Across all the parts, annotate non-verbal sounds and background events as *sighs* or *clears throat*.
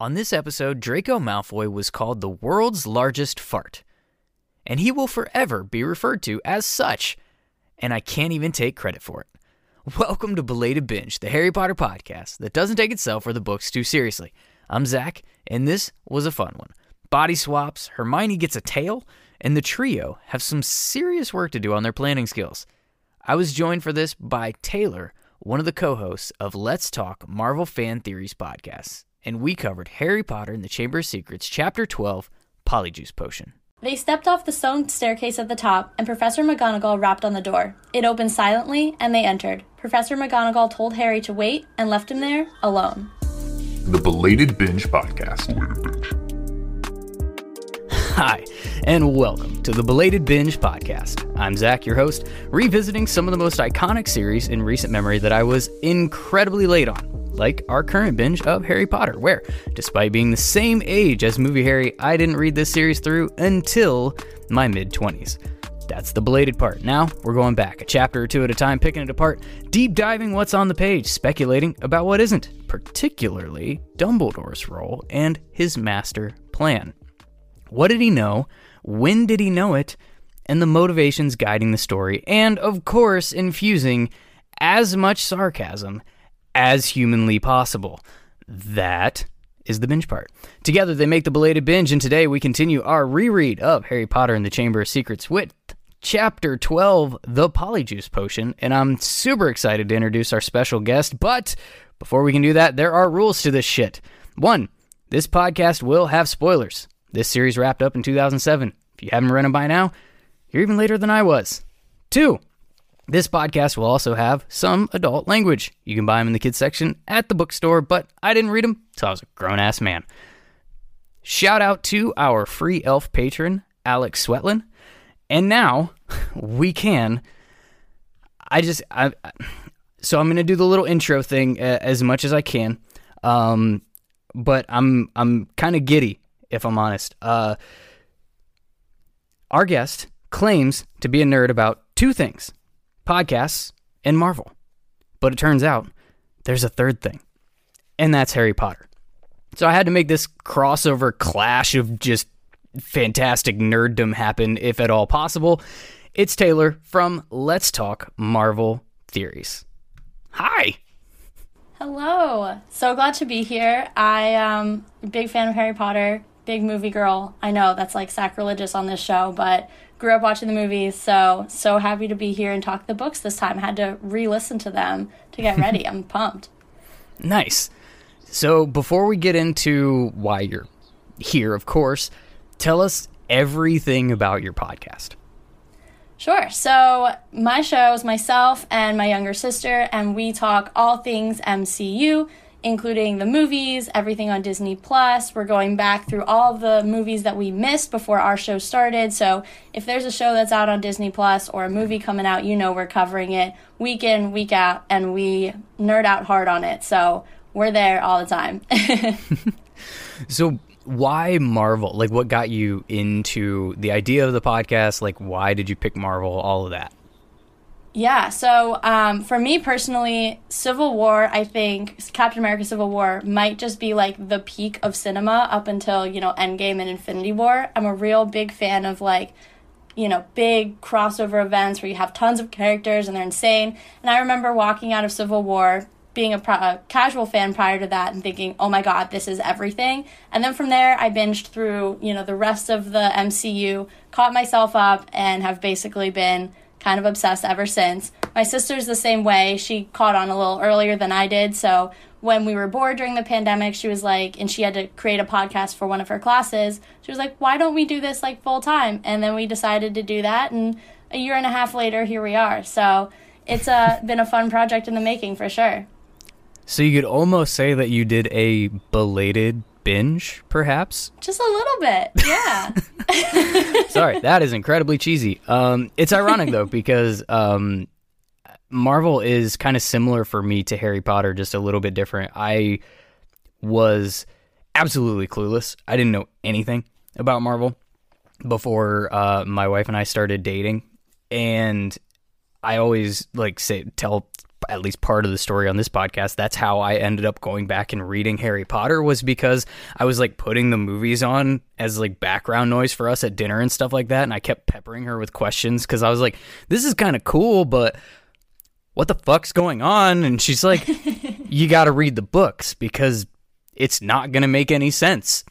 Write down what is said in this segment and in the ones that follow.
On this episode, Draco Malfoy was called the world's largest fart, and he will forever be referred to as such, and I can't even take credit for it. *laughs* Welcome to Belated Binge, the Harry Potter podcast that doesn't take itself or the books too seriously. I'm Zach, and this was a fun one. Body swaps, Hermione gets a tail, and the trio have some serious work to do on their planning skills. I was joined for this by Taylor, one of the co hosts of Let's Talk Marvel Fan Theories podcast, and we covered Harry Potter and the Chamber of Secrets, Chapter 12, Polyjuice Potion. They stepped off the stone staircase at the top, and Professor McGonagall rapped on the door. It opened silently, and they entered. Professor McGonagall told Harry to wait and left him there alone. The Belated Binge Podcast. Hi, and welcome to the Belated Binge Podcast. I'm Zach, your host, revisiting some of the most iconic series in recent memory that I was incredibly late on, like our current binge of Harry Potter, where, despite being the same age as movie Harry, I didn't read this series through until my mid 20s. That's the belated part. Now we're going back a chapter or two at a time, picking it apart, deep diving what's on the page, speculating about what isn't, particularly Dumbledore's role and his master plan. What did he know? When did he know it? And the motivations guiding the story, and of course, infusing as much sarcasm as humanly possible. That is the binge part. Together, they make the belated binge, and today we continue our reread of Harry Potter and the Chamber of Secrets with Chapter 12, The Polyjuice Potion. And I'm super excited to introduce our special guest, but before we can do that, there are rules to this shit. One, this podcast will have spoilers. This series wrapped up in 2007. If you haven't read them by now, you're even later than I was. Two, this podcast will also have some adult language. You can buy them in the kids section at the bookstore, but I didn't read them till I was a grown ass man. Shout out to our free elf patron, Alex Swetlin. And now *laughs* we can. I just. I, so I'm going to do the little intro thing uh, as much as I can. Um, but I'm I'm kind of giddy if I'm honest. Uh, our guest claims to be a nerd about two things podcasts and Marvel. But it turns out there's a third thing, and that's Harry Potter. So I had to make this crossover clash of just fantastic nerddom happen, if at all possible. It's Taylor from Let's Talk Marvel Theories. Hi. Hello. So glad to be here. I am a big fan of Harry Potter, big movie girl. I know that's like sacrilegious on this show, but grew up watching the movies, so so happy to be here and talk the books this time. Had to re-listen to them to get *laughs* ready. I'm pumped. Nice. So before we get into why you're here, of course, tell us everything about your podcast. Sure. So, my show is myself and my younger sister, and we talk all things MCU, including the movies, everything on Disney Plus. We're going back through all the movies that we missed before our show started. So, if there's a show that's out on Disney Plus or a movie coming out, you know we're covering it week in, week out, and we nerd out hard on it. So, we're there all the time. *laughs* so, why Marvel? Like, what got you into the idea of the podcast? Like, why did you pick Marvel? All of that. Yeah, so um, for me personally, Civil War, I think Captain America Civil War might just be like the peak of cinema up until, you know, Endgame and Infinity War. I'm a real big fan of like, you know, big crossover events where you have tons of characters and they're insane. And I remember walking out of Civil War being a, pro- a, casual fan prior to that and thinking, oh my god, this is everything. And then from there, I binged through, you know, the rest of the MCU, caught myself up, and have basically been kind of obsessed ever since. My sister's the same way. She caught on a little earlier than I did. So when we were bored during the pandemic, she was like, and she had to create a podcast for one of her classes. She was like, why don't we do this like full time? And then we decided to do that. And a year and a half later, here we are. So it's uh, *laughs* been a fun project in the making for sure. So you could almost say that you did a belated binge, perhaps? Just a little bit, yeah. *laughs* Sorry, that is incredibly cheesy. Um, it's ironic though because um, Marvel is kind of similar for me to Harry Potter, just a little bit different. I was absolutely clueless. I didn't know anything about Marvel before uh, my wife and I started dating, and I always like say tell at least part of the story on this podcast. That's how I ended up going back and reading Harry Potter was because I was like putting the movies on as like background noise for us at dinner and stuff like that. And I kept peppering her with questions because I was like, this is kind of cool, but what the fuck's going on? And she's like, *laughs* you got to read the books because it's not going to make any sense.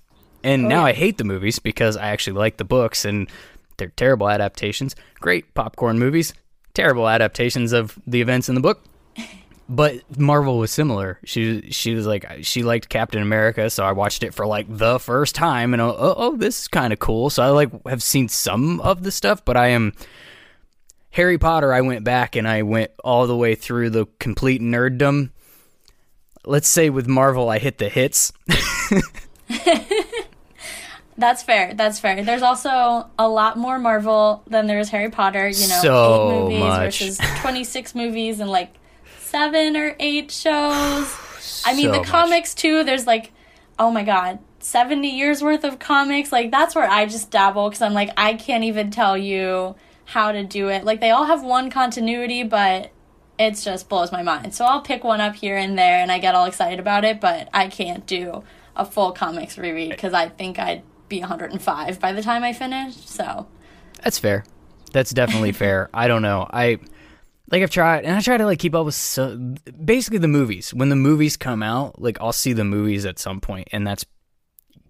And oh, now I hate the movies because I actually like the books and they're terrible adaptations. Great popcorn movies, terrible adaptations of the events in the book. But Marvel was similar. She she was like she liked Captain America, so I watched it for like the first time, and oh, oh, oh this is kind of cool. So I like have seen some of the stuff, but I am Harry Potter. I went back and I went all the way through the complete nerddom. Let's say with Marvel, I hit the hits. *laughs* That's fair. That's fair. There's also a lot more Marvel than there is Harry Potter. You know, So eight movies much. versus 26 movies and like seven or eight shows. *sighs* I mean, the much. comics too. There's like, oh my god, 70 years worth of comics. Like that's where I just dabble because I'm like, I can't even tell you how to do it. Like they all have one continuity, but it just blows my mind. So I'll pick one up here and there, and I get all excited about it. But I can't do a full comics reread because I think I'd be 105 by the time I finish. So That's fair. That's definitely *laughs* fair. I don't know. I like I've tried and I try to like keep up with so, basically the movies. When the movies come out, like I'll see the movies at some point and that's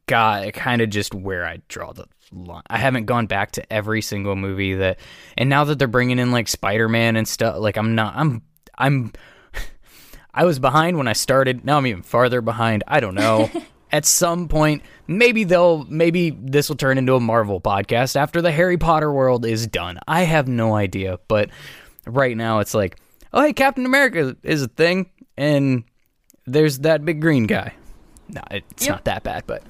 got kind of just where I draw the line. I haven't gone back to every single movie that and now that they're bringing in like Spider-Man and stuff, like I'm not I'm I'm I was behind when I started. Now I'm even farther behind. I don't know. *laughs* At some point, maybe they'll maybe this will turn into a Marvel podcast after the Harry Potter world is done. I have no idea, but right now it's like, oh hey, Captain America is a thing, and there's that big green guy. No, it's Yep. not that bad, but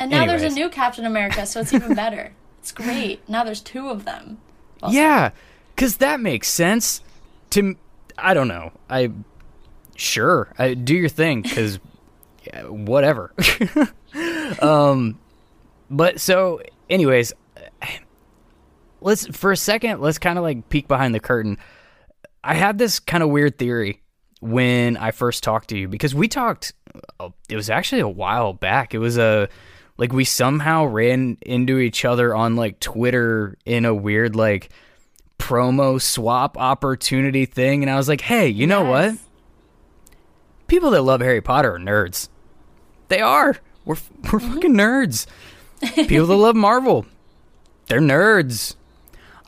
and now there's a new Captain America, so it's even better. *laughs* It's great. Now there's two of them. yeah, because that makes sense. To I don't know. I sure I, do your thing because yeah, whatever. *laughs* um, but so, anyways, let's for a second let's kind of like peek behind the curtain. I had this kind of weird theory when I first talked to you because we talked. oh, It was actually a while back. It was a like we somehow ran into each other on like Twitter in a weird like promo swap opportunity thing, and I was like, hey, you know what? People that love Harry Potter are nerds. They are. We're *laughs* we're fucking nerds. *laughs* People that love Marvel, they're nerds.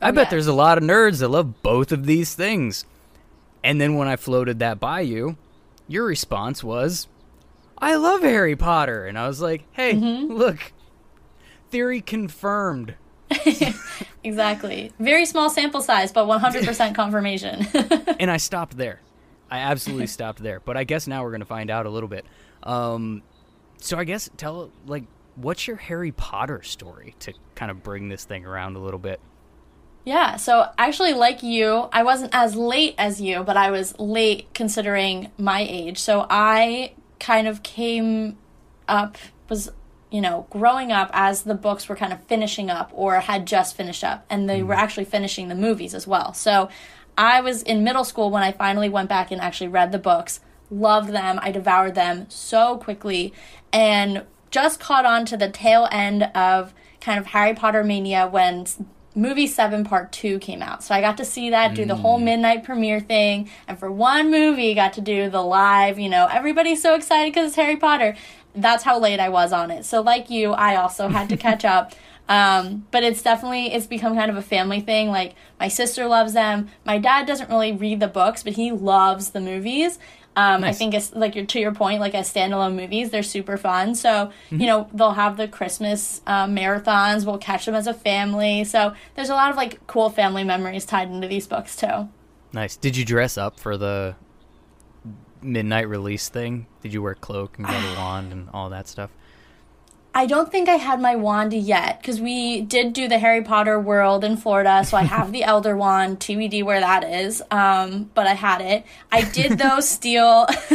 I bet yeah. there's a lot of nerds that love both of these things. And then when I floated that by you, your response was, "I love Harry Potter," and I was like, "Hey, look, theory confirmed." *laughs* Exactly. Very small sample size, but 100% *laughs* confirmation. *laughs* and I stopped there. I absolutely stopped there. But I guess now we're gonna find out a little bit. Um, so I guess tell like what's your Harry Potter story to kind of bring this thing around a little bit. Yeah, so actually, like you, I wasn't as late as you, but I was late considering my age. So I kind of came up, was, you know, growing up as the books were kind of finishing up or had just finished up, and they were mm-hmm. actually finishing the movies as well. So I was in middle school when I finally went back and actually read the books, loved them, I devoured them so quickly, and just caught on to the tail end of kind of Harry Potter mania when movie 7 part 2 came out. So i got to see that do the whole midnight premiere thing. And for one movie got to do the live you know everybody's so excited because it's harry potter. That's how late i was on it. So like you i also had to catch up. *laughs* Um, but it's definitely it's become kind of a family thing. Like my sister loves them. My dad doesn't really read the books but he loves the movies um, I think it's like your to your point, like as standalone movies, they're super fun. So you know they'll have the Christmas um, marathons. We'll catch them as a family. So there's a lot of like cool family memories tied into these books too. Nice. Did you dress up for the midnight release thing? Did you wear cloak and get a wand and all that stuff? I don't think I had my wand yet because we did do the Harry Potter world in Florida, so I have the *laughs* Elder Wand TBD where that is. Um, but I had it. I did though *laughs* steal *laughs*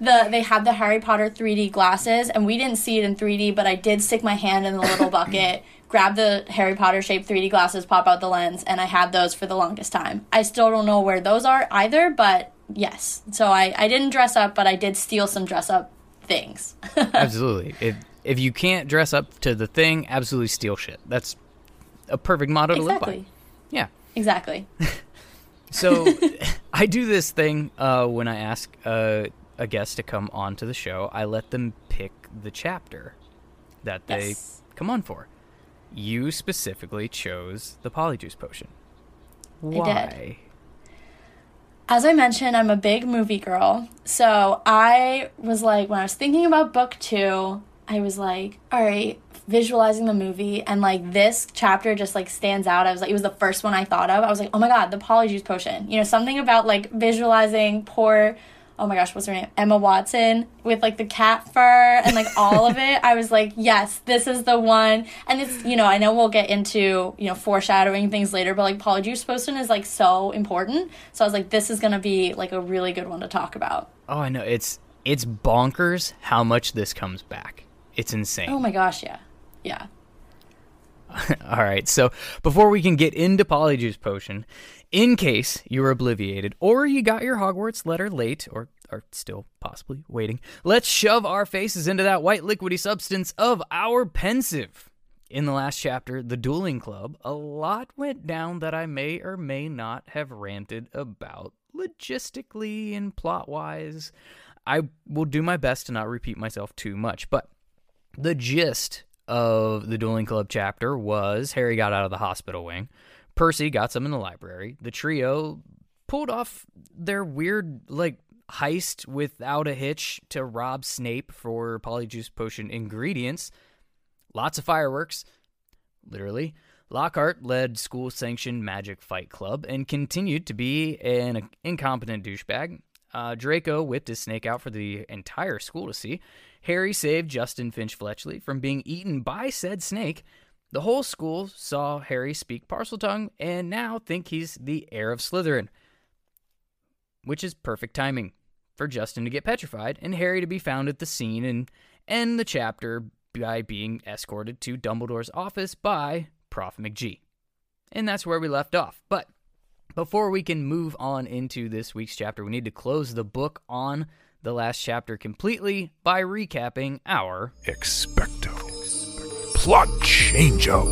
the they had the Harry Potter 3D glasses, and we didn't see it in 3D, but I did stick my hand in the little bucket, grab the Harry Potter shaped 3D glasses, pop out the lens, and I had those for the longest time. I still don't know where those are either, but yes. So I I didn't dress up, but I did steal some dress up things. absolutely. If if you can't dress up to the thing, absolutely steal shit. That's a perfect motto to live by. Yeah. Exactly. *laughs* So *laughs* I do this thing uh, when I ask uh, a guest to come on to the show. I let them pick the chapter that they Yes. come on for. You specifically chose the Polyjuice Potion. did. Why? As I mentioned, I'm a big movie girl. So I was like, when I was thinking about book two, I was like, all right, visualizing the movie, and like this chapter just like stands out. I was like, it was the first one I thought of. I was like, oh my god, the Polyjuice Potion. You know, something about like visualizing poor, oh my gosh, what's her name? Emma Watson with like the cat fur and like all of it. *laughs* I was like, yes, this is the one. And it's, you know, I know we'll get into, you know, foreshadowing things later, but like Polyjuice Potion is like so important. So I was like, this is going to be like a really good one to talk about. Oh, I know. It's it's bonkers how much this comes back. It's insane. Oh my gosh, yeah. Yeah. *laughs* All right, so before we can get into Polyjuice Potion, in case you were obliviated or you got your Hogwarts letter late or are still possibly waiting, let's shove our faces into that white liquidy substance of our Pensieve. In the last chapter, The Dueling Club, a lot went down that I may or may not have ranted about logistically and plot wise. I will do my best to not repeat myself too much, but the gist of the Dueling Club chapter was Harry got out of the hospital wing. Percy got some in the library. The trio pulled off their weird, like, heist without a hitch to rob Snape for Polyjuice Potion ingredients. Lots of fireworks, literally. Lockhart led school sanctioned magic fight club and continued to be an incompetent douchebag. Uh, Draco whipped his snake out for the entire school to see. Harry saved Justin Finch Fletchley from being eaten by said snake. The whole school saw Harry speak Parseltongue and now think he's the heir of Slytherin, which is perfect timing for Justin to get petrified and Harry to be found at the scene and end the chapter by being escorted to Dumbledore's office by Prof McGee. And that's where we left off. But before we can move on into this week's chapter, we need to close the book on the last chapter completely by recapping our Expecto. Plot changeo.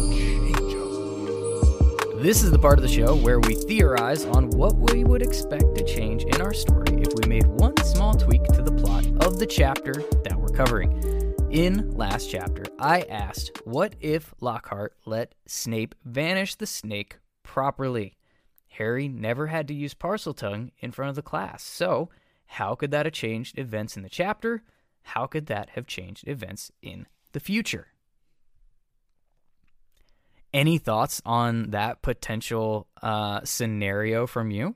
This is the part of the show where we theorize on what we would expect to change in our story if we made one small tweak to the plot of the chapter that we're covering. In last chapter, I asked, what if Lockhart let Snape vanish the snake properly? Harry never had to use Parseltongue in front of the class, so how could that have changed events in the chapter? How could that have changed events in the future? Any thoughts on that potential uh, scenario from you?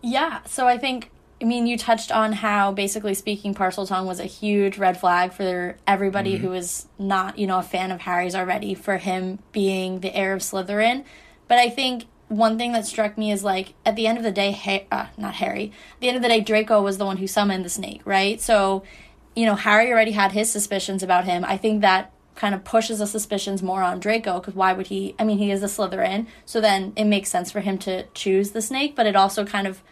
Yeah, so I think I mean you touched on how basically speaking Parseltongue was a huge red flag for everybody who was not, you know, a fan of Harry's already for him being the heir of Slytherin. But I think one thing that struck me is like at the end of the day, uh, not Harry. At the end of the day, Draco was the one who summoned the snake, right? So, you know, Harry already had his suspicions about him. I think that kind of pushes the suspicions more on Draco because why would he? I mean, he is a Slytherin, so then it makes sense for him to choose the snake, but it also kind of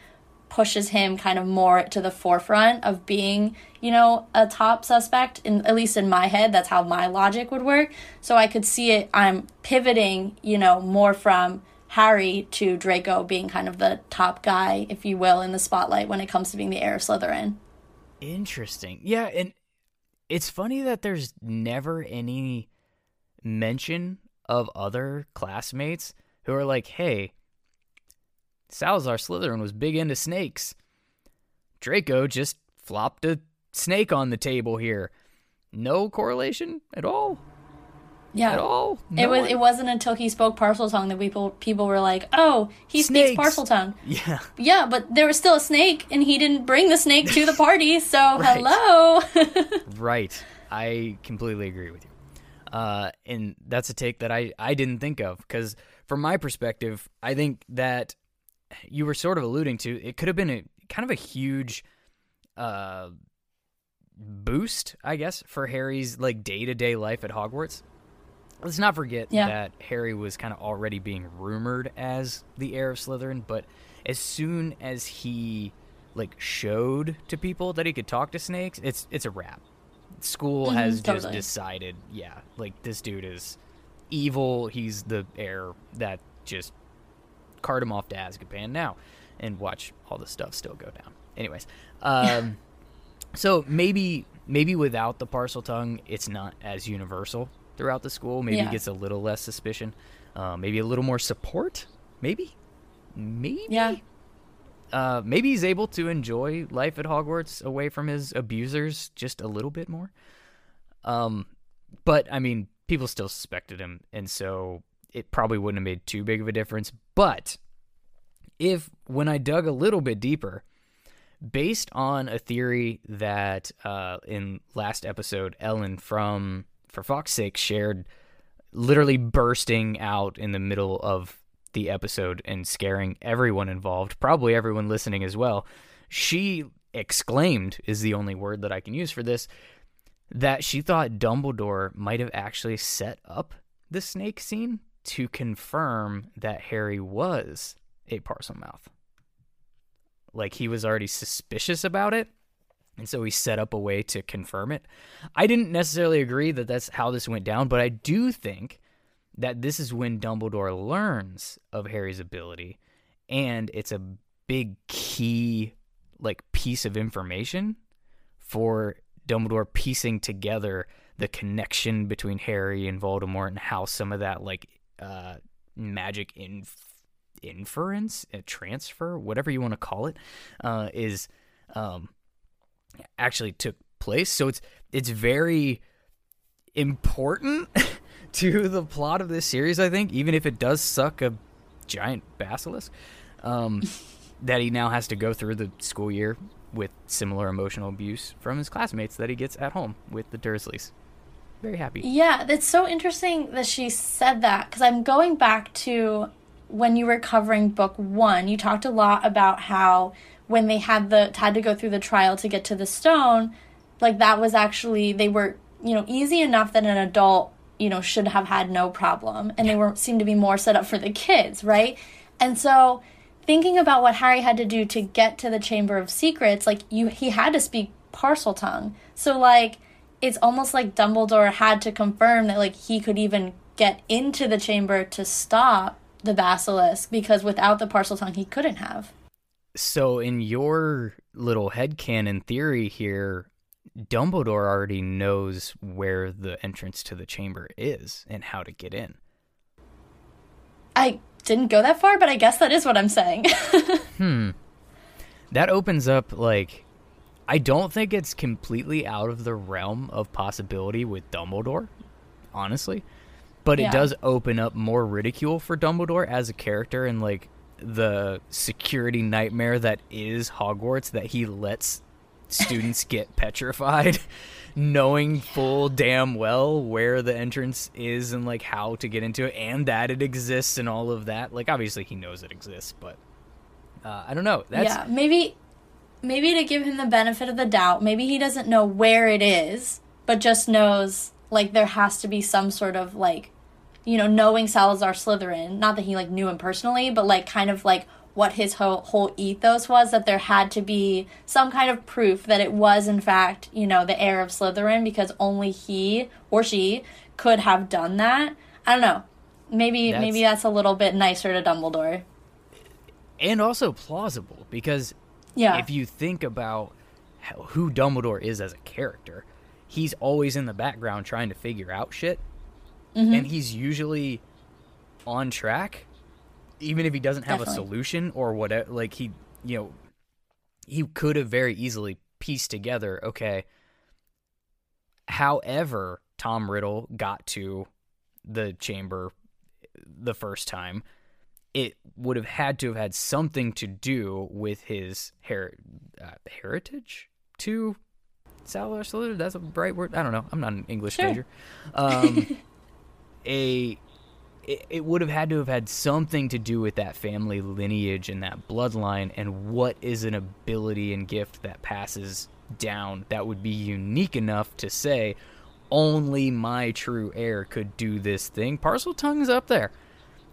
pushes him kind of more to the forefront of being, you know, a top suspect. In at least in my head, that's how my logic would work. So I could see it. I'm pivoting, you know, more from Harry to Draco being kind of the top guy, if you will, in the spotlight when it comes to being the heir of Slytherin. Interesting. Yeah, and it's funny that there's never any mention of other classmates who are like, hey, Salazar Slytherin was big into snakes. Draco just flopped a snake on the table here. No correlation at all. Yeah. At all. It was. one- It wasn't until he spoke Parseltongue that people people were like, "Oh, he Snakes. speaks Parseltongue." Yeah. Yeah, but there was still a snake, and he didn't bring the snake to the *laughs* party. So Right. hello. *laughs* Right. I completely agree with you. Uh, and that's a take that I, I didn't think of because, from my perspective, I think that you were sort of alluding to it could have been a kind of a huge uh, boost, I guess, for Harry's like day to day life at Hogwarts. Let's not forget Yeah. that Harry was kind of already being rumored as the heir of Slytherin, but as soon as he like showed to people that he could talk to snakes, it's it's a wrap. School has just decided, yeah, like this dude is evil. He's the heir that just cart him off to Azkaban now, and watch all the stuff still go down. Anyways, *laughs* um, so maybe maybe without the Parseltongue, it's not as universal throughout the school. Maybe Yeah. gets a little less suspicion. Uh, maybe a little more support. Maybe, maybe. Yeah. Uh, maybe he's able to enjoy life at Hogwarts away from his abusers just a little bit more. Um, but I mean, people still suspected him, and so it probably wouldn't have made too big of a difference. But if when I dug a little bit deeper, based on a theory that uh, in last episode Ellen from For Fox's Sake shared, literally bursting out in the middle of the episode and scaring everyone involved, probably everyone listening as well. She exclaimed, is the only word that I can use for this, that she thought Dumbledore might have actually set up the snake scene to confirm that Harry was a Parselmouth. Like he was already suspicious about it, and so he set up a way to confirm it. I didn't necessarily agree that that's how this went down, but I do think that this is when Dumbledore learns of Harry's ability, and it's a big key like piece of information for Dumbledore piecing together the connection between Harry and Voldemort and how some of that like uh, magic inf- inference, a transfer, whatever you want to call it, uh, is um, actually took place. So it's it's very important *laughs* to the plot of this series. I think, even if it does suck a giant basilisk, um, *laughs* that he now has to go through the school year with similar emotional abuse from his classmates that he gets at home with the Dursleys. Very happy. Yeah, it's so interesting that she said that because I'm going back to when you were covering book one. You talked a lot about how when they had the had to go through the trial to get to the stone, like that was actually they were you know easy enough that an adult you know should have had no problem, and they were seemed to be more set up for the kids, right? And so thinking about what Harry had to do to get to the Chamber of Secrets, like you he had to speak Parseltongue. So like it's almost like Dumbledore had to confirm that like he could even get into the chamber to stop the basilisk because without the Parseltongue he couldn't have. So, in your little headcanon theory here, Dumbledore already knows where the entrance to the chamber is and how to get in. I didn't go that far, but I guess that is what I'm saying. *laughs* Hmm. That opens up, like, I don't think it's completely out of the realm of possibility with Dumbledore, honestly. But it does open up more ridicule for Dumbledore as a character and, like, the security nightmare that is Hogwarts that he lets students *laughs* get petrified, knowing full damn well where the entrance is and, like, how to get into it and that it exists and all of that. Like, obviously, he knows it exists, but. Uh, I don't know. That's yeah, maybe maybe to give him the benefit of the doubt, maybe he doesn't know where it is, but just knows like there has to be some sort of like you know, knowing Salazar Slytherin, not that he like knew him personally, but like kind of like what his whole whole ethos was that there had to be some kind of proof that it was in fact, you know, the heir of Slytherin because only he or she could have done that. I don't know. Maybe That's- maybe that's a little bit nicer to Dumbledore. and also plausible because Yeah. if you think about how, who Dumbledore is as a character, he's always in the background trying to figure out shit, and he's usually on track, even if he doesn't have a solution or whatever. Like he, you know, he could have very easily pieced together. Okay, however, Tom Riddle got to the chamber the first time it would have had to have had something to do with his her- uh, heritage to Salazar Slytherin. That's a right word. I don't know. I'm not an English Sure. major. Um, *laughs* a it, it would have had to have had something to do with that family lineage and that bloodline and what is an ability and gift that passes down that would be unique enough to say only my true heir could do this thing. Parseltongue's up there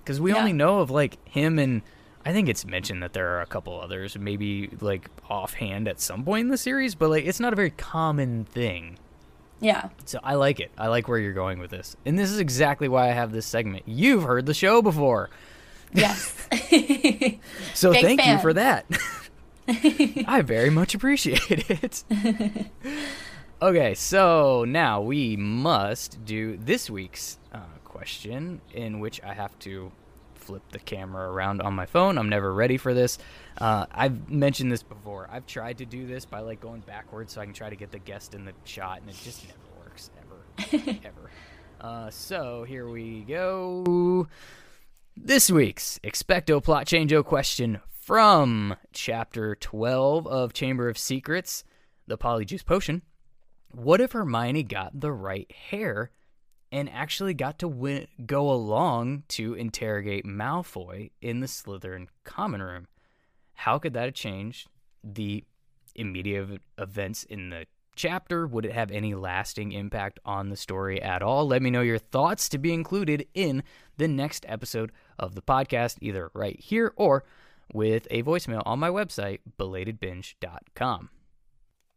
because we Yeah. only know of like him and I think it's mentioned that there are a couple others, maybe like offhand at some point in the series, but like it's not a very common thing. Yeah. So I like it. I like where you're going with this. And this is exactly why I have this segment. You've heard the show before. Yes. *laughs* *laughs* So Big thank you for that. *laughs* I very much appreciate it. okay, so now we must do this week's uh, question, in which I have to flip the camera around on my phone. I'm never ready for this. Uh, I've mentioned this before. I've tried to do this by like going backwards so I can try to get the guest in the shot, and it just never works ever, *laughs* ever. Uh, so here we go. This week's Expecto Plot Changeo question from Chapter 12 of Chamber of Secrets, the Polyjuice Potion. What if Hermione got the right hair and actually got to win- go along to interrogate Malfoy in the Slytherin common room? How could that have changed the immediate events in the chapter? Would it have any lasting impact on the story at all? Let me know your thoughts to be included in the next episode of the podcast, either right here or with a voicemail on my website, belatedbinge.com.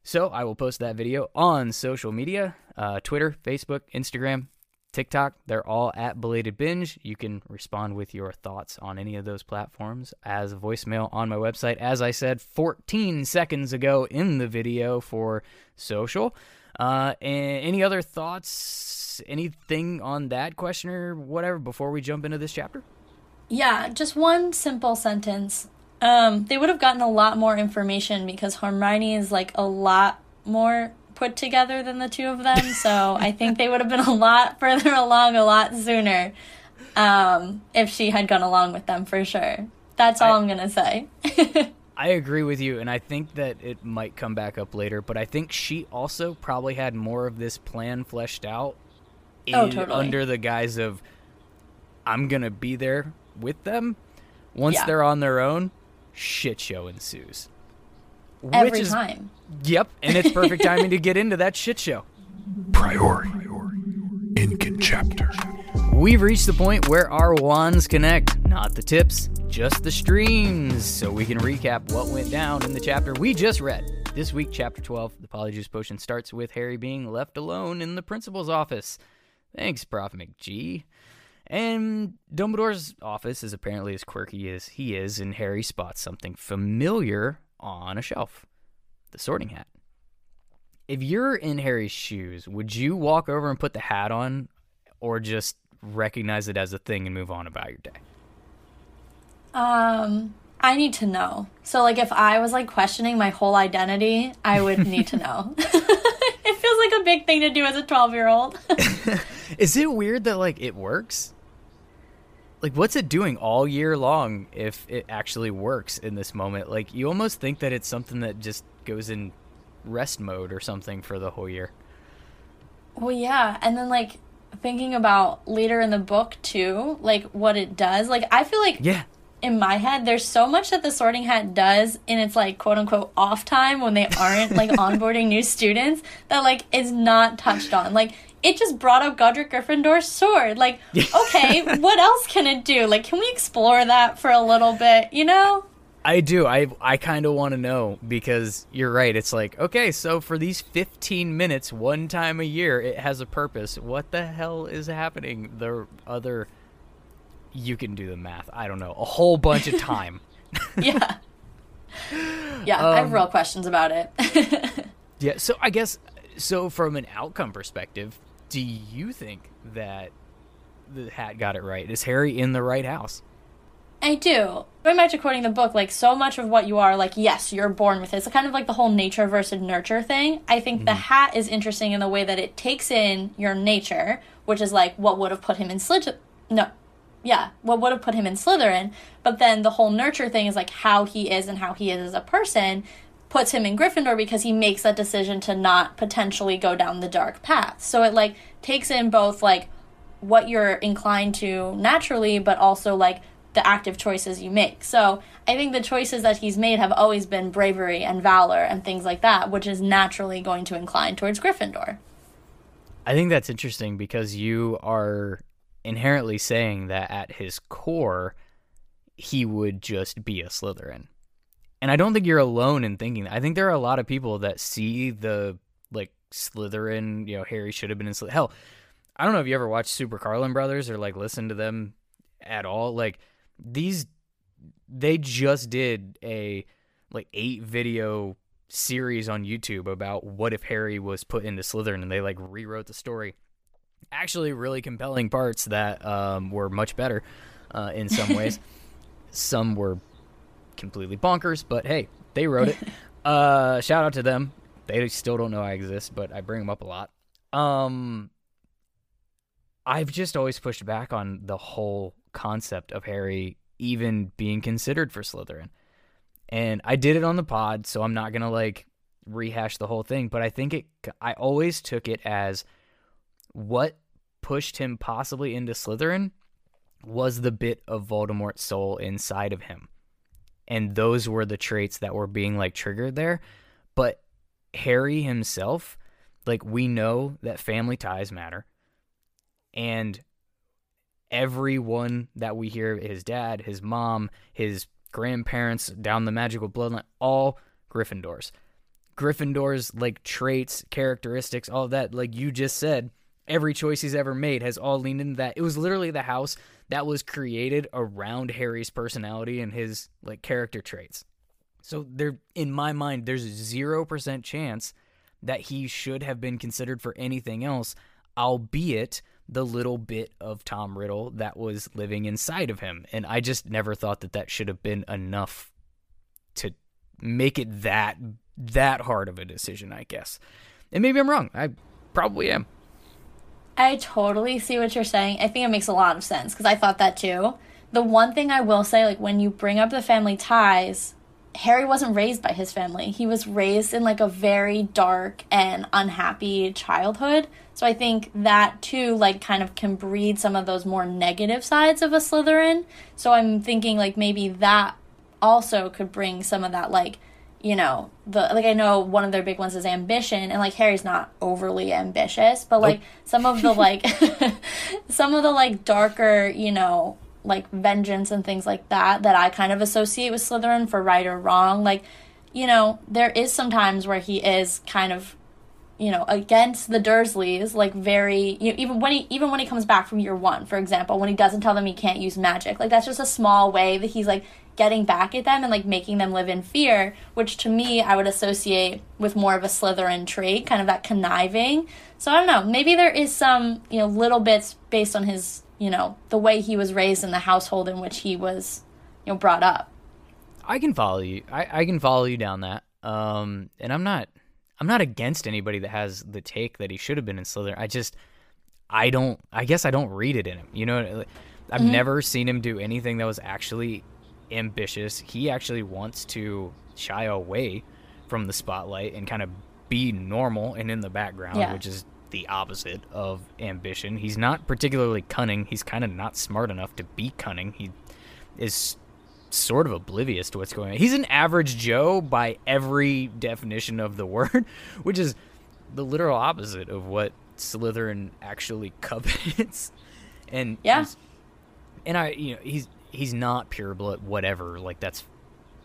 So I will post that video on social media uh, Twitter, Facebook, Instagram, TikTok. They're all at Belated Binge. You can respond with your thoughts on any of those platforms as voicemail on my website. As I said 14 seconds ago in the video for social. Uh, and any other thoughts, anything on that question or whatever before we jump into this chapter? Yeah, just one simple sentence. Um, they would have gotten a lot more information because Hermione is like a lot more put together than the two of them. So I think they would have been a lot further *laughs* along a lot sooner um, if she had gone along with them for sure. That's all I- am gonna say. *laughs* I agree with you, and I think that it might come back up later. But I think she also probably had more of this plan fleshed out Oh, totally. under the guise of I'm gonna be there with them. Once Yeah. they're on their own, shit show ensues. Every Which is, time. Yep, and it's perfect *laughs* timing to get into that shit show. Priority. Incan chapter. We've reached the point where our wands connect, not the tips, just the streams, so we can recap what went down in the chapter we just read. This week, chapter 12, the Polyjuice Potion starts with Harry being left alone in the principal's office. Thanks, Prof. McGee. And Dumbledore's office is apparently as quirky as he is, and Harry spots something familiar on a shelf the sorting hat. If you're in Harry's shoes, would you walk over and put the hat on or just recognize it as a thing and move on about your day? Um, I need to know. So, like, if I was like questioning my whole identity, I would *laughs* need to know. *laughs* it feels like a big thing to do as a 12 year old. *laughs* Is it weird that like it works? Like what's it doing all year long if it actually works in this moment? Like you almost think that it's something that just goes in rest mode or something for the whole year. well, yeah. And then, like, thinking about later in the book, too, like what it does. Like, I feel like Yeah. in my head, there's so much that the sorting hat does in its like quote unquote off time when they aren't like *laughs* onboarding new students that like is not touched on. Like it just brought up Godric Gryffindor's sword. Like, *laughs* okay, what else can it do? Like, can we explore that for a little bit? You know? I do. I I kind of want to know because you're right. It's like, okay, so for these 15 minutes one time a year, it has a purpose. What the hell is happening? The other you can do the math. I don't know. A whole bunch of time. *laughs* *laughs* Yeah. Yeah, I have Um, real questions about it. Yeah, so I guess so from an outcome perspective, do you think that the hat got it right? Is Harry in the right house? I do. Very much according to the book, like so much of what you are, like yes, you're born with it. It's kind of like the whole nature versus nurture thing. I think the mm-hmm. hat is interesting in the way that it takes in your nature, which is like what would have put him in Slytherin. No, yeah, what would have put him in Slytherin. But then the whole nurture thing is like how he is and how he is as a person puts him in Gryffindor because he makes that decision to not potentially go down the dark path. So it like takes in both like what you're inclined to naturally, but also like the active choices you make. So I think the choices that he's made have always been bravery and valor and things like that, which is naturally going to incline towards Gryffindor. I think that's interesting because you are inherently saying that at his core, he would just be a Slytherin. And I don't think you're alone in thinking that. I think there are a lot of people that see the like Slytherin, you know, Harry should have been in Slytherin. Hell, I don't know if you ever watched Super Carlin Brothers or like listen to them at all. Like these they just did a like eight video series on YouTube about what if Harry was put into Slytherin and they like rewrote the story. Actually, really compelling parts that um, were much better uh, in some ways. *laughs* some were completely bonkers, but hey, they wrote it. *laughs* uh, shout out to them. They still don't know I exist, but I bring them up a lot. Um, I've just always pushed back on the whole concept of Harry even being considered for Slytherin. And I did it on the pod, so I'm not going to like rehash the whole thing, but I think it I always took it as what pushed him possibly into Slytherin was the bit of Voldemort's soul inside of him. And those were the traits that were being like triggered there. But Harry himself, like we know that family ties matter. And everyone that we hear his dad, his mom, his grandparents down the magical bloodline, all Gryffindors. Gryffindors like traits, characteristics, all that, like you just said, every choice he's ever made has all leaned into that. It was literally the house that was created around Harry's personality and his like character traits. So there in my mind there's a 0% chance that he should have been considered for anything else, albeit the little bit of Tom Riddle that was living inside of him. And I just never thought that that should have been enough to make it that that hard of a decision, I guess. And maybe I'm wrong. I probably am. I totally see what you're saying. I think it makes a lot of sense because I thought that too. The one thing I will say, like when you bring up the family ties, Harry wasn't raised by his family. He was raised in like a very dark and unhappy childhood. So I think that too, like, kind of can breed some of those more negative sides of a Slytherin. So I'm thinking like maybe that also could bring some of that like you know the like i know one of their big ones is ambition and like harry's not overly ambitious but like some of the *laughs* like *laughs* some of the like darker you know like vengeance and things like that that i kind of associate with slytherin for right or wrong like you know there is sometimes where he is kind of you know against the dursleys like very you know, even when he even when he comes back from year one for example when he doesn't tell them he can't use magic like that's just a small way that he's like getting back at them and like making them live in fear, which to me I would associate with more of a Slytherin trait, kind of that conniving. So I don't know, maybe there is some, you know, little bits based on his, you know, the way he was raised in the household in which he was, you know, brought up. I can follow you. I, I can follow you down that. Um and I'm not I'm not against anybody that has the take that he should have been in Slytherin. I just I don't I guess I don't read it in him. You know, I've mm-hmm. never seen him do anything that was actually ambitious. He actually wants to shy away from the spotlight and kind of be normal and in the background, yeah. which is the opposite of ambition. He's not particularly cunning. He's kind of not smart enough to be cunning. He is sort of oblivious to what's going on. He's an average Joe by every definition of the *laughs* word, which is the literal opposite of what Slytherin actually *laughs* covets. and yeah, and I, you know, he's he's not pure blood, whatever. Like that's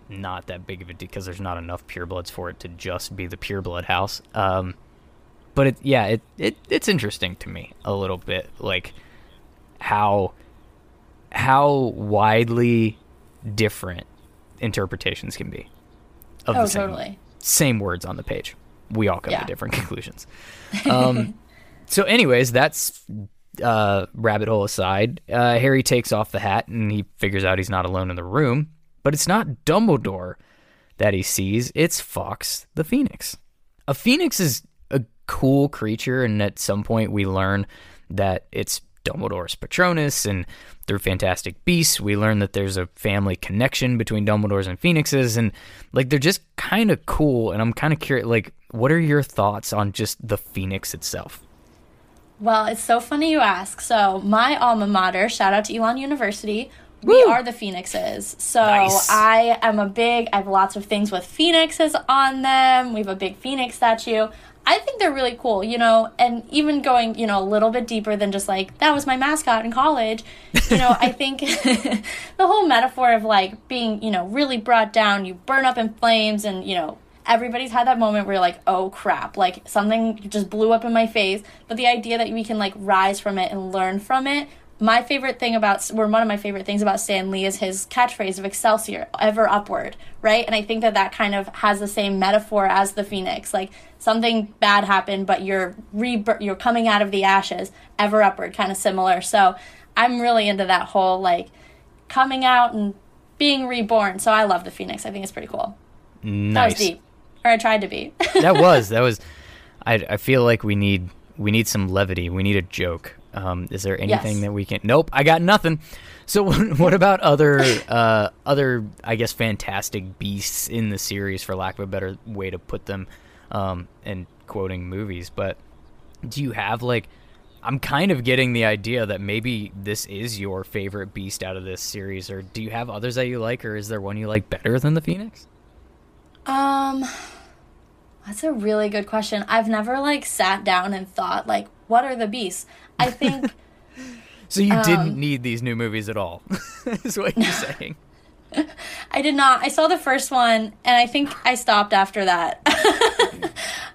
not that big of a deal because there's not enough purebloods for it to just be the pureblood house. Um, but it, yeah, it, it it's interesting to me a little bit, like how how widely different interpretations can be of oh, the same, totally. same words on the page. We all come yeah. to different *laughs* conclusions. *laughs* Um, so, anyways, that's uh, rabbit hole aside, uh, Harry takes off the hat and he figures out he's not alone in the room. But it's not Dumbledore that he sees, it's Fawkes the Phoenix. A phoenix is a cool creature, and at some point we learn that it's Dumbledore's Patronus, and through Fantastic Beasts, we learn that there's a family connection between Dumbledores and Phoenixes, and like they're just kind of cool. And I'm kind of curious, like, what are your thoughts on just the Phoenix itself? Well, it's so funny you ask. So, my alma mater, shout out to Elon University, we are the phoenixes. So Nice. I am a big. I have lots of things with phoenixes on them. We have a big phoenix statue. I think they're really cool, you know, and even going, you know, a little bit deeper than just like that was my mascot in college. You know, I think *laughs* the whole metaphor of like being, you know, really brought down, you burn up in flames and, you know, everybody's had that moment where you're like, oh crap, like something just blew up in my face. But the idea that we can like rise from it and learn from it. My favorite thing about, or one of my favorite things about Stan Lee is his catchphrase of Excelsior, ever upward, right? And I think that that kind of has the same metaphor as the phoenix. Like something bad happened, but you're rebir- you're coming out of the ashes, ever upward, kind of similar. So I'm really into that whole like coming out and being reborn. So I love the phoenix. I think it's pretty cool. That Nice. was deep, or I tried to be. that *laughs* was that was. I I feel like we need we need some levity. We need a joke. Um, is there anything Yes. that we can? Nope, I got nothing. So *laughs* what, what about other *laughs* uh, other I guess fantastic beasts in the series, for lack of a better way to put them, um, and quoting movies? But do you have like? I'm kind of getting the idea that maybe this is your favorite beast out of this series, or do you have others that you like, or is there one you like better than the Phoenix? Um, that's a really good question. I've never like sat down and thought like, what are the beasts? I think *laughs* So you Um, didn't need these new movies at all, *laughs* is what you're saying. *laughs* I did not. I saw the first one and I think I stopped after that.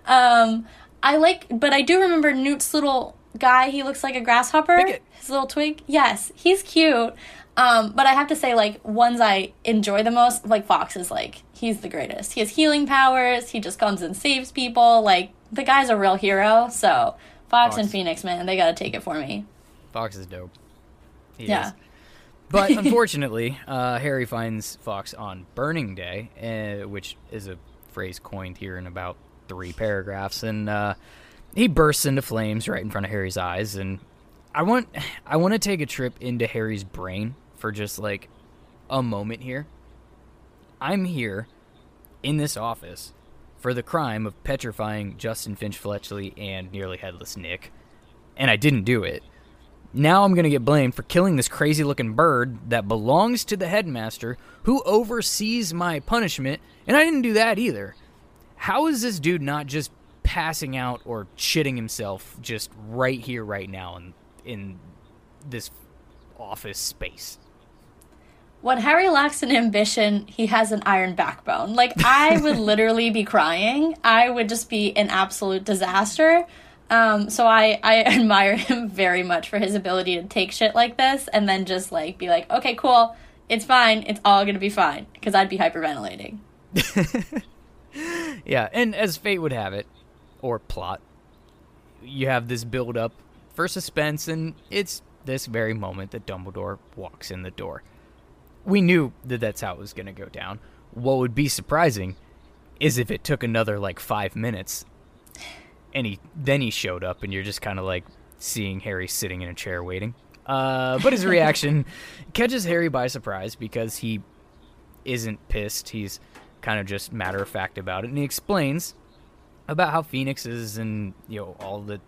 um, I like, but I do remember Newt's little guy. He looks like a grasshopper. Pickett. His little twig. Yes, he's cute. Um, but I have to say, like, ones I enjoy the most, like Fawkes is like, he's the greatest. He has healing powers. He just comes and saves people. Like, the guy's a real hero. So, Fawkes, and Phoenix, man, they gotta take it for me. Fawkes is dope. He Yeah. is. But *laughs* unfortunately, uh, Harry finds Fawkes on Burning Day, uh, which is a phrase coined here in about three paragraphs, and uh, he bursts into flames right in front of Harry's eyes. And I want, I want to take a trip into Harry's brain for just like a moment here. I'm here in this office for the crime of petrifying Justin Finch Fletchley and nearly headless Nick, and I didn't do it. Now I'm going to get blamed for killing this crazy looking bird that belongs to the headmaster who oversees my punishment, and I didn't do that either. How is this dude not just passing out or shitting himself just right here, right now, in, in this office space? What Harry lacks in ambition, he has an iron backbone. Like, I would *laughs* literally be crying. I would just be an absolute disaster. Um, so I, I *laughs* admire him very much for his ability to take shit like this and then just like be like, okay, cool, it's fine, it's all gonna be fine. Because I'd be hyperventilating. *laughs* Yeah, and as fate would have it, or plot, you have this build up for suspense, and it's this very moment that Dumbledore walks in the door. We knew that that's how it was going to go down. What would be surprising is if it took another like five minutes, and he then he showed up, and you're just kind of like seeing Harry sitting in a chair waiting. Uh, but his *laughs* reaction catches Harry by surprise because he isn't pissed. He's kind of just matter of fact about it, and he explains about how phoenixes and you know all the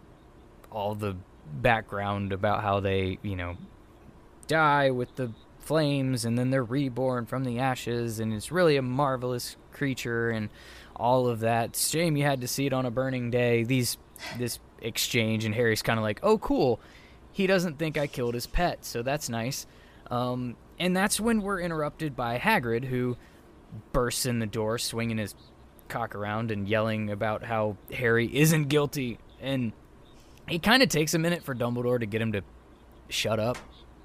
all the background about how they you know die with the flames and then they're reborn from the ashes and it's really a marvelous creature and all of that. Shame you had to see it on a burning day. These this exchange and harry's kind of like oh cool. He doesn't think i killed his pet so that's nice. Um, and that's when we're interrupted by hagrid who bursts in the door swinging his cock around and yelling about how harry isn't guilty. And it kind of takes a minute for dumbledore to get him to shut up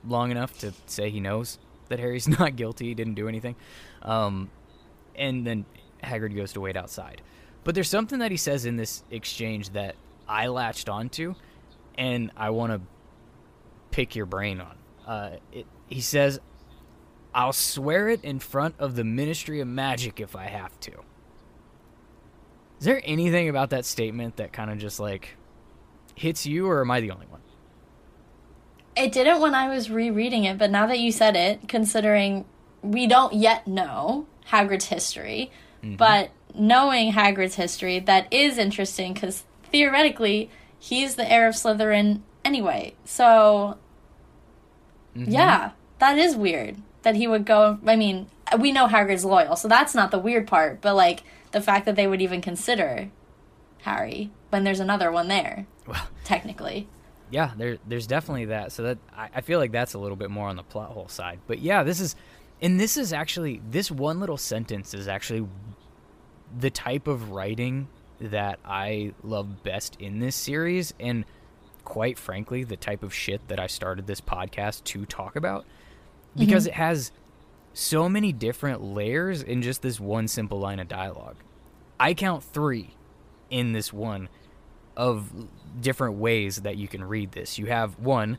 long enough to say he knows that Harry's *laughs* not guilty, he didn't do anything. Um, and then Hagrid goes to wait outside. But there's something that he says in this exchange that I latched onto, and I want to pick your brain on. Uh, it, he says, I'll swear it in front of the Ministry of Magic if I have to. Is there anything about that statement that kind of just like hits you, or am I the only one? It didn't when I was rereading it, but now that you said it, considering we don't yet know Hagrid's history, mm-hmm. but knowing Hagrid's history, that is interesting because theoretically he's the heir of Slytherin anyway. So, mm-hmm. yeah, that is weird that he would go. I mean, we know Hagrid's loyal, so that's not the weird part. But like the fact that they would even consider Harry when there's another one there, Well, technically. Yeah, there there's definitely that. So that I, I feel like that's a little bit more on the plot hole side. But yeah, this is and this is actually this one little sentence is actually the type of writing that I love best in this series and quite frankly the type of shit that I started this podcast to talk about mm-hmm. because it has so many different layers in just this one simple line of dialogue. I count 3 in this one of different ways that you can read this. You have one,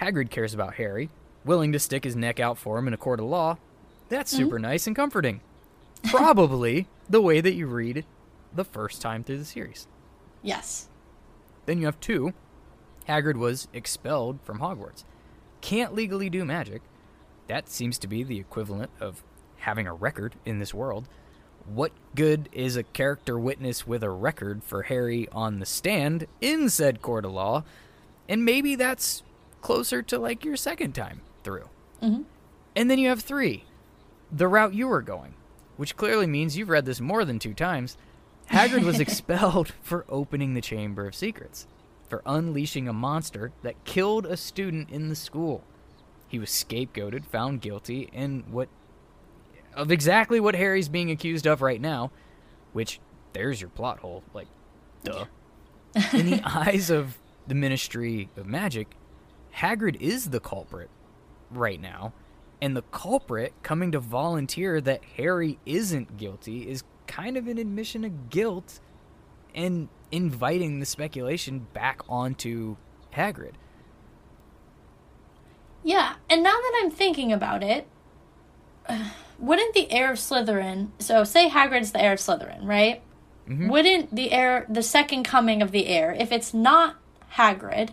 Hagrid cares about Harry, willing to stick his neck out for him in a court of law. That's mm-hmm. super nice and comforting. Probably *laughs* the way that you read the first time through the series. Yes. Then you have two, Hagrid was expelled from Hogwarts. Can't legally do magic. That seems to be the equivalent of having a record in this world. What good is a character witness with a record for Harry on the stand in said court of law? And maybe that's closer to like your second time through. Mm-hmm. And then you have three, the route you were going, which clearly means you've read this more than two times. Hagrid was *laughs* expelled for opening the Chamber of Secrets, for unleashing a monster that killed a student in the school. He was scapegoated, found guilty, and what of exactly what Harry's being accused of right now, which there's your plot hole, like duh. *laughs* in the eyes of the Ministry of Magic, Hagrid is the culprit right now, and the culprit coming to volunteer that Harry isn't guilty is kind of an admission of guilt and inviting the speculation back onto Hagrid. Yeah, and now that I'm thinking about it, *sighs* wouldn't the heir of Slytherin, so say Hagrid's the heir of Slytherin, right? Wouldn't the heir, the second coming of the heir, if it's not Hagrid,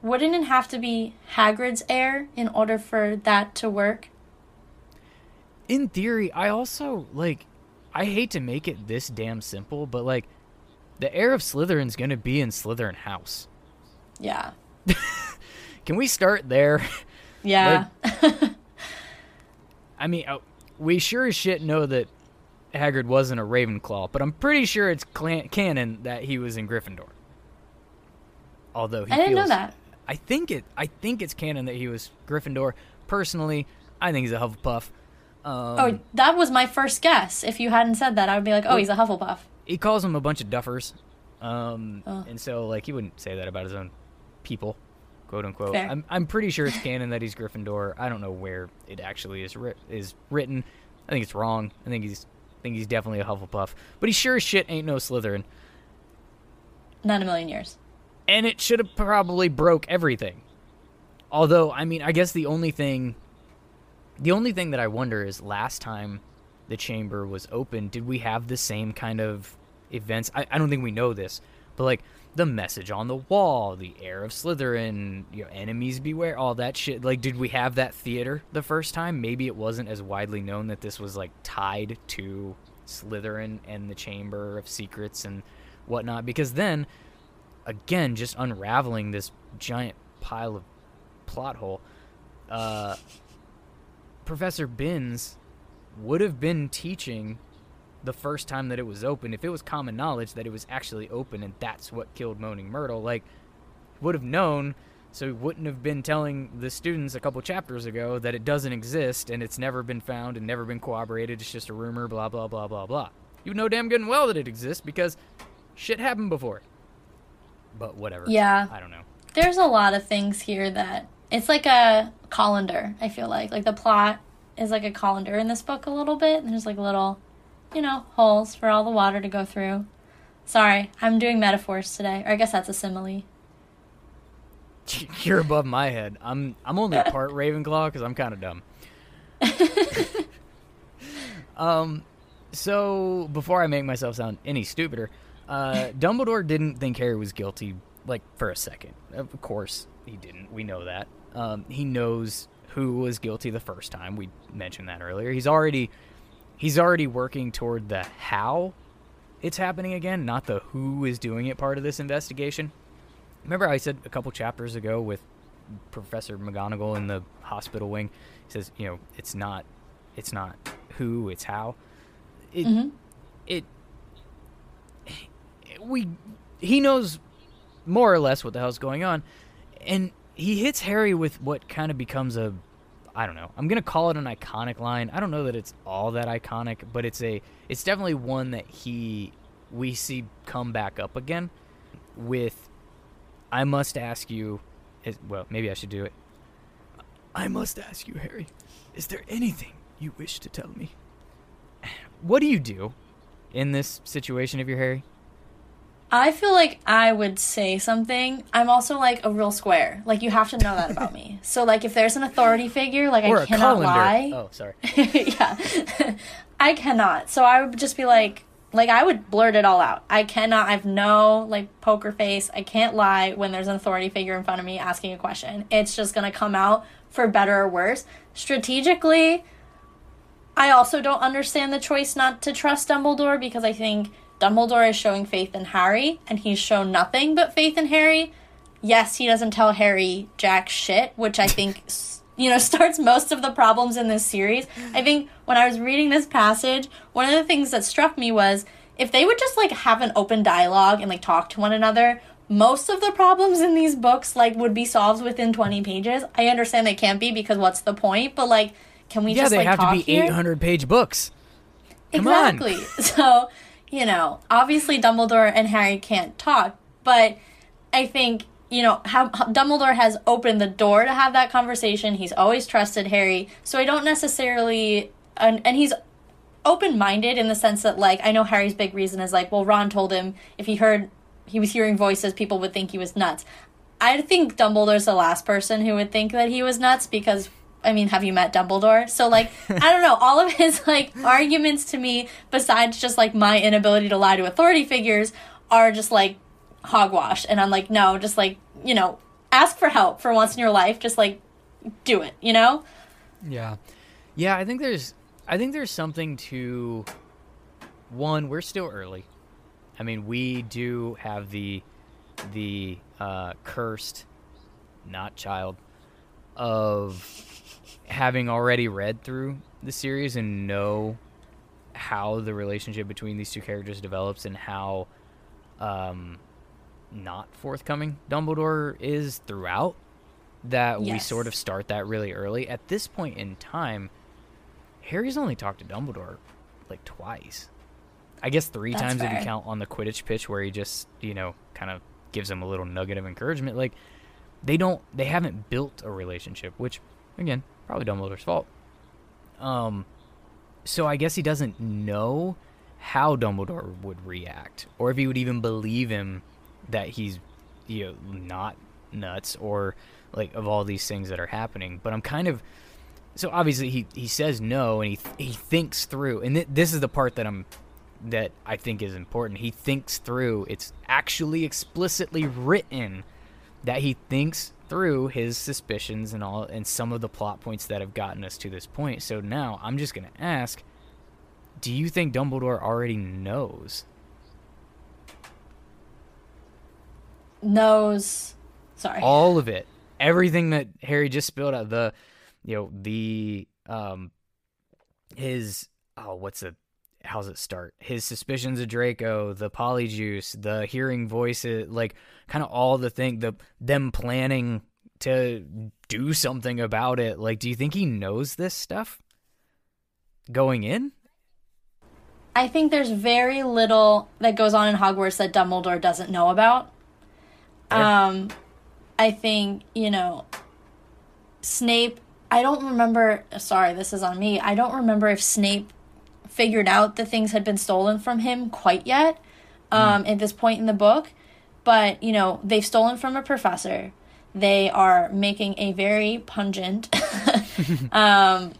wouldn't it have to be Hagrid's heir in order for that to work? In theory, I also like I hate to make it this damn simple, but like the heir of Slytherin's going to be in Slytherin house. Yeah. *laughs* Can we start there? Yeah. *laughs* I mean, uh, we sure as shit know that Hagrid wasn't a Ravenclaw, but I'm pretty sure it's clan- canon that he was in Gryffindor. Although he I didn't know that. I think it. I think it's canon that he was Gryffindor. Personally, I think he's a Hufflepuff. Um, oh, that was my first guess. If you hadn't said that, I would be like, oh, he's a Hufflepuff. he calls them a bunch of duffers, um, Oh. and so like he wouldn't say that about his own people, quote unquote. Fair. I'm I'm pretty sure it's canon that he's Gryffindor. I don't know where it actually is writ- is written. I think it's wrong. I think he's I think he's definitely a Hufflepuff, but he sure as shit ain't no Slytherin. Not a million years. and it should have probably broke everything. Although, I mean, I guess the only thing, the only thing that I wonder is last time the chamber was open, did we have the same kind of events? I, I don't think we know this, but like the message on the wall, the heir of Slytherin, you know, enemies beware, all that shit. Like, did we have that theater the first time? Maybe it wasn't as widely known that this was like tied to Slytherin and the Chamber of Secrets and whatnot, because then again, just unraveling this giant pile of plot hole. Uh, Professor Binns would have been teaching the first time that it was open if it was common knowledge that it was actually open and that's what killed Moaning Myrtle. Like, would have known, so he wouldn't have been telling the students a couple chapters ago that it doesn't exist and it's never been found and never been corroborated. It's just a rumor, blah, blah, blah, blah, blah. You know damn good and well that it exists because shit happened before. But whatever. Yeah. I don't know. There's a lot of things here that it's like a colander, I feel like. Like the plot is like a colander in this book a little bit. And there's like little, you know, holes for all the water to go through. Sorry, I'm doing metaphors today. Or I guess that's a simile. *laughs* You're above my head. I'm I'm only part *laughs* Ravenclaw because I'm kind of dumb. *laughs* um, so before I make myself sound any stupider, uh, Dumbledore didn't think Harry was guilty, like for a second. Of course, he didn't. We know that. Um, he knows who was guilty the first time. We mentioned that earlier. He's already he's already working toward the how it's happening again, not the who is doing it part of this investigation. Remember I said a couple chapters ago with Professor McGonagall in the hospital wing. He says, you know, it's not, it's not who, it's how. It, Mhm. it, we, he knows more or less what the hell's going on, and he hits Harry with what kind of becomes a, I don't know. I'm gonna call it an iconic line. I don't know that it's all that iconic, but it's a, it's definitely one that he, we see come back up again, with, I must ask you, is, well, maybe I should do it. I must ask you, Harry, is there anything you wish to tell me? *sighs* What do you do in this situation if you're Harry? I feel like I would say something. I'm also like a real square. Like you have to know that about me. *laughs* So like if there's an authority figure, like Or I cannot colander. lie. Oh, sorry. *laughs* yeah. *laughs* I cannot. So I would just be like like I would blurt it all out. I cannot I've no like poker face. I can't lie when there's an authority figure in front of me asking a question. It's just going to come out for better or worse. Strategically, I also don't understand the choice not to trust Dumbledore because I think Dumbledore is showing faith in Harry and he's shown nothing but faith in Harry. Yes, he doesn't tell Harry jack shit, which I think *laughs* you know *laughs* starts most of the problems in this series. I think when I was reading this passage, one of the things that struck me was if they would just like have an open dialogue and like talk to one another, most of the problems in these books like would be solved within 20 pages. I understand they can't be because what's the point? But like can we Yeah, just they like have to be here? 800 page books. Come on. exactly. *laughs* So, you know, obviously Dumbledore and Harry can't talk, but I think, you know, how, Dumbledore has opened the door to have that conversation. He's always trusted Harry. So I don't necessarily and, and he's open-minded in the sense that like I know Harry's big reason is like, well, Ron told him if he heard he was hearing voices, people would think he was nuts. I think Dumbledore's the last person who would think that he was nuts because I mean, have you met Dumbledore? So like, I don't know, all of his like arguments to me besides just like my inability to lie to authority figures are just like hogwash and I'm like, no, just like, you know, ask for help for once in your life, just like do it, you know? Yeah. Yeah, I think there's I think there's something to one, we're still early. I mean, we do have the the uh cursed not child of having already read through the series and know how the relationship between these two characters develops and how um not forthcoming Dumbledore is throughout that we sort of start that really early. At this point in time, Harry's only talked to Dumbledore like twice. I guess three That's times if you count on the Quidditch pitch where he just, you know, kind of gives him a little nugget of encouragement. Like they don't they haven't built a relationship, which again, probably Dumbledore's fault. Um so I guess he doesn't know how Dumbledore would react or if he would even believe him that he's you know not nuts or like of all these things that are happening. But I'm kind of so obviously he he says no and he th- he thinks through and th- this is the part that I'm that I think is important. He thinks through. It's actually explicitly written that he thinks through his suspicions and all and some of the plot points that have gotten us to this point. So now I'm just going to ask do you think Dumbledore already knows? Knows sorry. all of it everything that harry just spilled out the you know the um his oh what's it how's it start his suspicions of draco the polyjuice the hearing voices like kind of all the thing the them planning to do something about it like do you think he knows this stuff going in I think there's very little that goes on in Hogwarts that Dumbledore doesn't know about. Fair. Um, I think you know, Snape. I don't remember. Sorry, this is on me. I don't remember if Snape figured out that things had been stolen from him quite yet. Um, at this point in the book, but you know they've stolen from a professor. They are making a very pungent, *laughs* *laughs* um,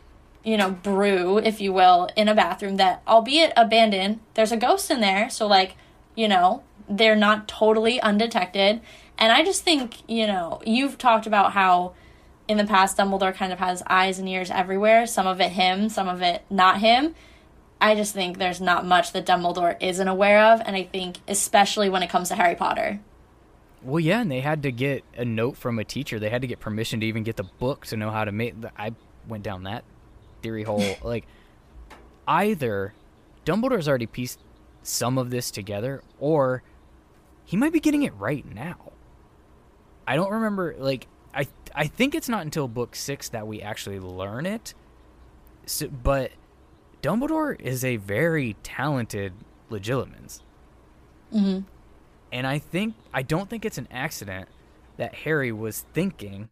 you know, brew, if you will, in a bathroom that, albeit abandoned, there's a ghost in there. So, like, you know, they're not totally undetected. And I just think, you know, you've talked about how in the past Dumbledore kind of has eyes and ears everywhere. Some of it him, some of it not him. I just think there's not much that Dumbledore isn't aware of. And I think, especially when it comes to Harry Potter. Well, yeah, and they had to get a note from a teacher. They had to get permission to even get the book to know how to make. I went down that theory hole. *laughs* like, either Dumbledore's already pieced some of this together, or he might be getting it right now. I don't remember. Like, I I think it's not until book six that we actually learn it. So, but Dumbledore is a very talented Legilimens. hmm And I think I don't think it's an accident that Harry was thinking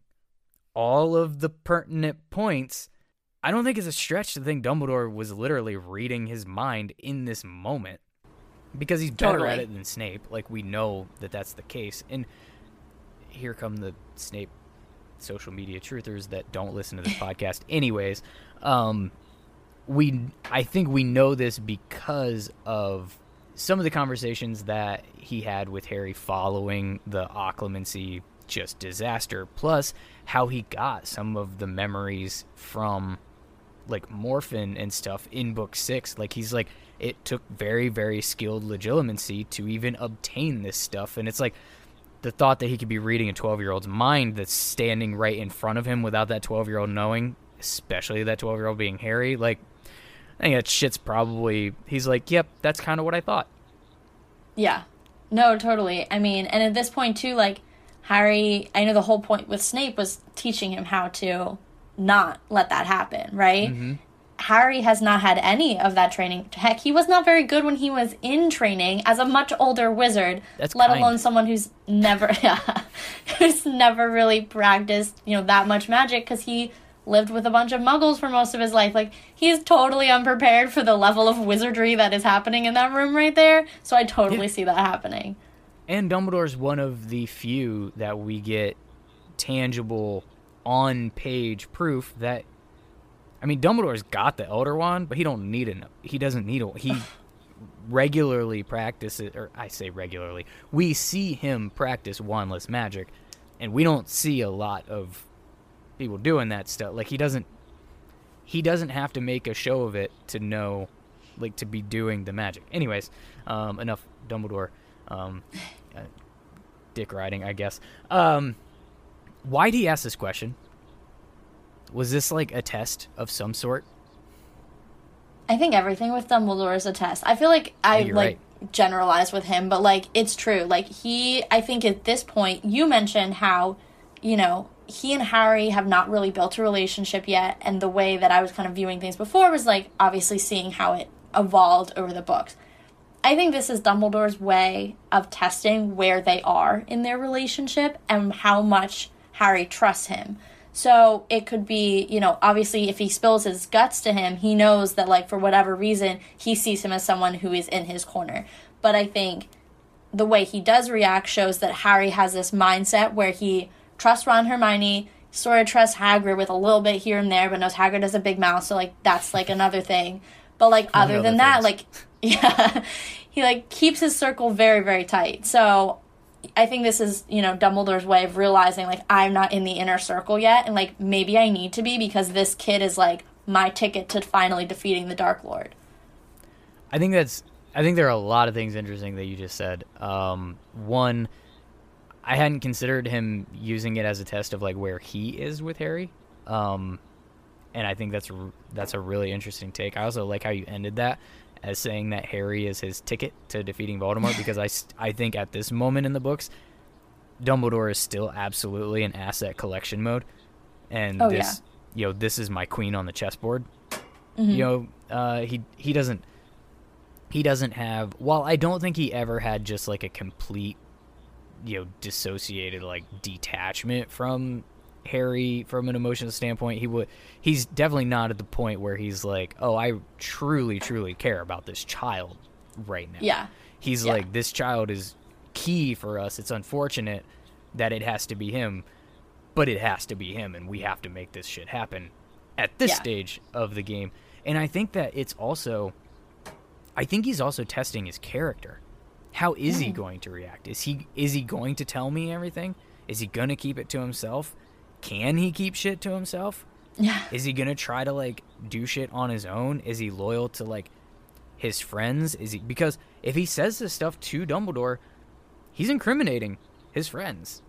all of the pertinent points. I don't think it's a stretch to think Dumbledore was literally reading his mind in this moment because he's better at it than Snape. Like we know that that's the case. And here come the Snape social media truthers that don't listen to this *laughs* podcast anyways. Um we I think we know this because of some of the conversations that he had with Harry following the occlumency just disaster, plus how he got some of the memories from like Morfin and stuff in book six. Like he's like it took very, very skilled legilimency to even obtain this stuff. And it's like the thought that he could be reading a twelve year old's mind that's standing right in front of him without that twelve year old knowing, especially that twelve year old being Harry, like I think that shit's probably he's like, Yep, that's kinda what I thought. Yeah. No, totally. I mean, and at this point too, like Harry, I know the whole point with Snape was teaching him how to not let that happen, right? Mm-hmm. Harry has not had any of that training. Heck, he was not very good when he was in training as a much older wizard, That's let kind. alone someone who's never yeah, *laughs* who's never really practiced, you know, that much magic cuz he lived with a bunch of muggles for most of his life. Like he's totally unprepared for the level of wizardry that is happening in that room right there. So I totally Yeah. see that happening. And Dumbledore's one of the few that we get tangible on page proof that I mean Dumbledore's got the Elder Wand, but he don't need it. He doesn't need *laughs* it. He regularly practices or I say regularly. We see him practice wandless magic and we don't see a lot of people doing that stuff. Like he doesn't he doesn't have to make a show of it to know like to be doing the magic. Anyways, um, enough Dumbledore um, uh, dick riding, I guess. Um, why did he ask this question? Was this like a test of some sort? I think everything with Dumbledore is a test. I feel like I you're like generalized with him, but like it's true. Like he, I think at this point, you mentioned how, you know, he and Harry have not really built a relationship yet, and the way that I was kind of viewing things before was like obviously seeing how it evolved over the books. I think this is Dumbledore's way of testing where they are in their relationship and how much Harry trusts him. So it could be, you know, obviously if he spills his guts to him, he knows that, like, for whatever reason, he sees him as someone who is in his corner. But I think the way he does react shows that Harry has this mindset where he trusts Ron Hermione, sort of trusts Hagrid with a little bit here and there, but knows Hagrid has a big mouth, so like that's like another thing. But like other other than that, like *laughs* yeah, he like keeps his circle very very tight. So I think this is you know Dumbledore's way of realizing like I'm not in the inner circle yet, and like maybe I need to be because this kid is like my ticket to finally defeating the Dark Lord. I think that's. I think there are a lot of things interesting that you just said. Um, one, I hadn't considered him using it as a test of like where he is with Harry, um, and I think that's that's a really interesting take. I also like how you ended that as saying that Harry is his ticket to defeating Voldemort because I I think at this moment in the books, Dumbledore is still absolutely in asset collection mode, and Oh, this you know this is my queen on the chessboard. Mm-hmm. You know, uh, he he doesn't he doesn't have while i don't think he ever had just like a complete you know dissociated like detachment from harry from an emotional standpoint he would he's definitely not at the point where he's like oh i truly truly care about this child right now Yeah. he's Yeah. like this child is key for us it's unfortunate that it has to be him but it has to be him and we have to make this shit happen at this Yeah. stage of the game and i think that it's also I think he's also testing his character. How is he going to react? Is he is he going to tell me everything? Is he going to keep it to himself? Can he keep shit to himself? Yeah. Is he going to try to like do shit on his own? Is he loyal to like his friends? Is he because if he says this stuff to Dumbledore, he's incriminating his friends.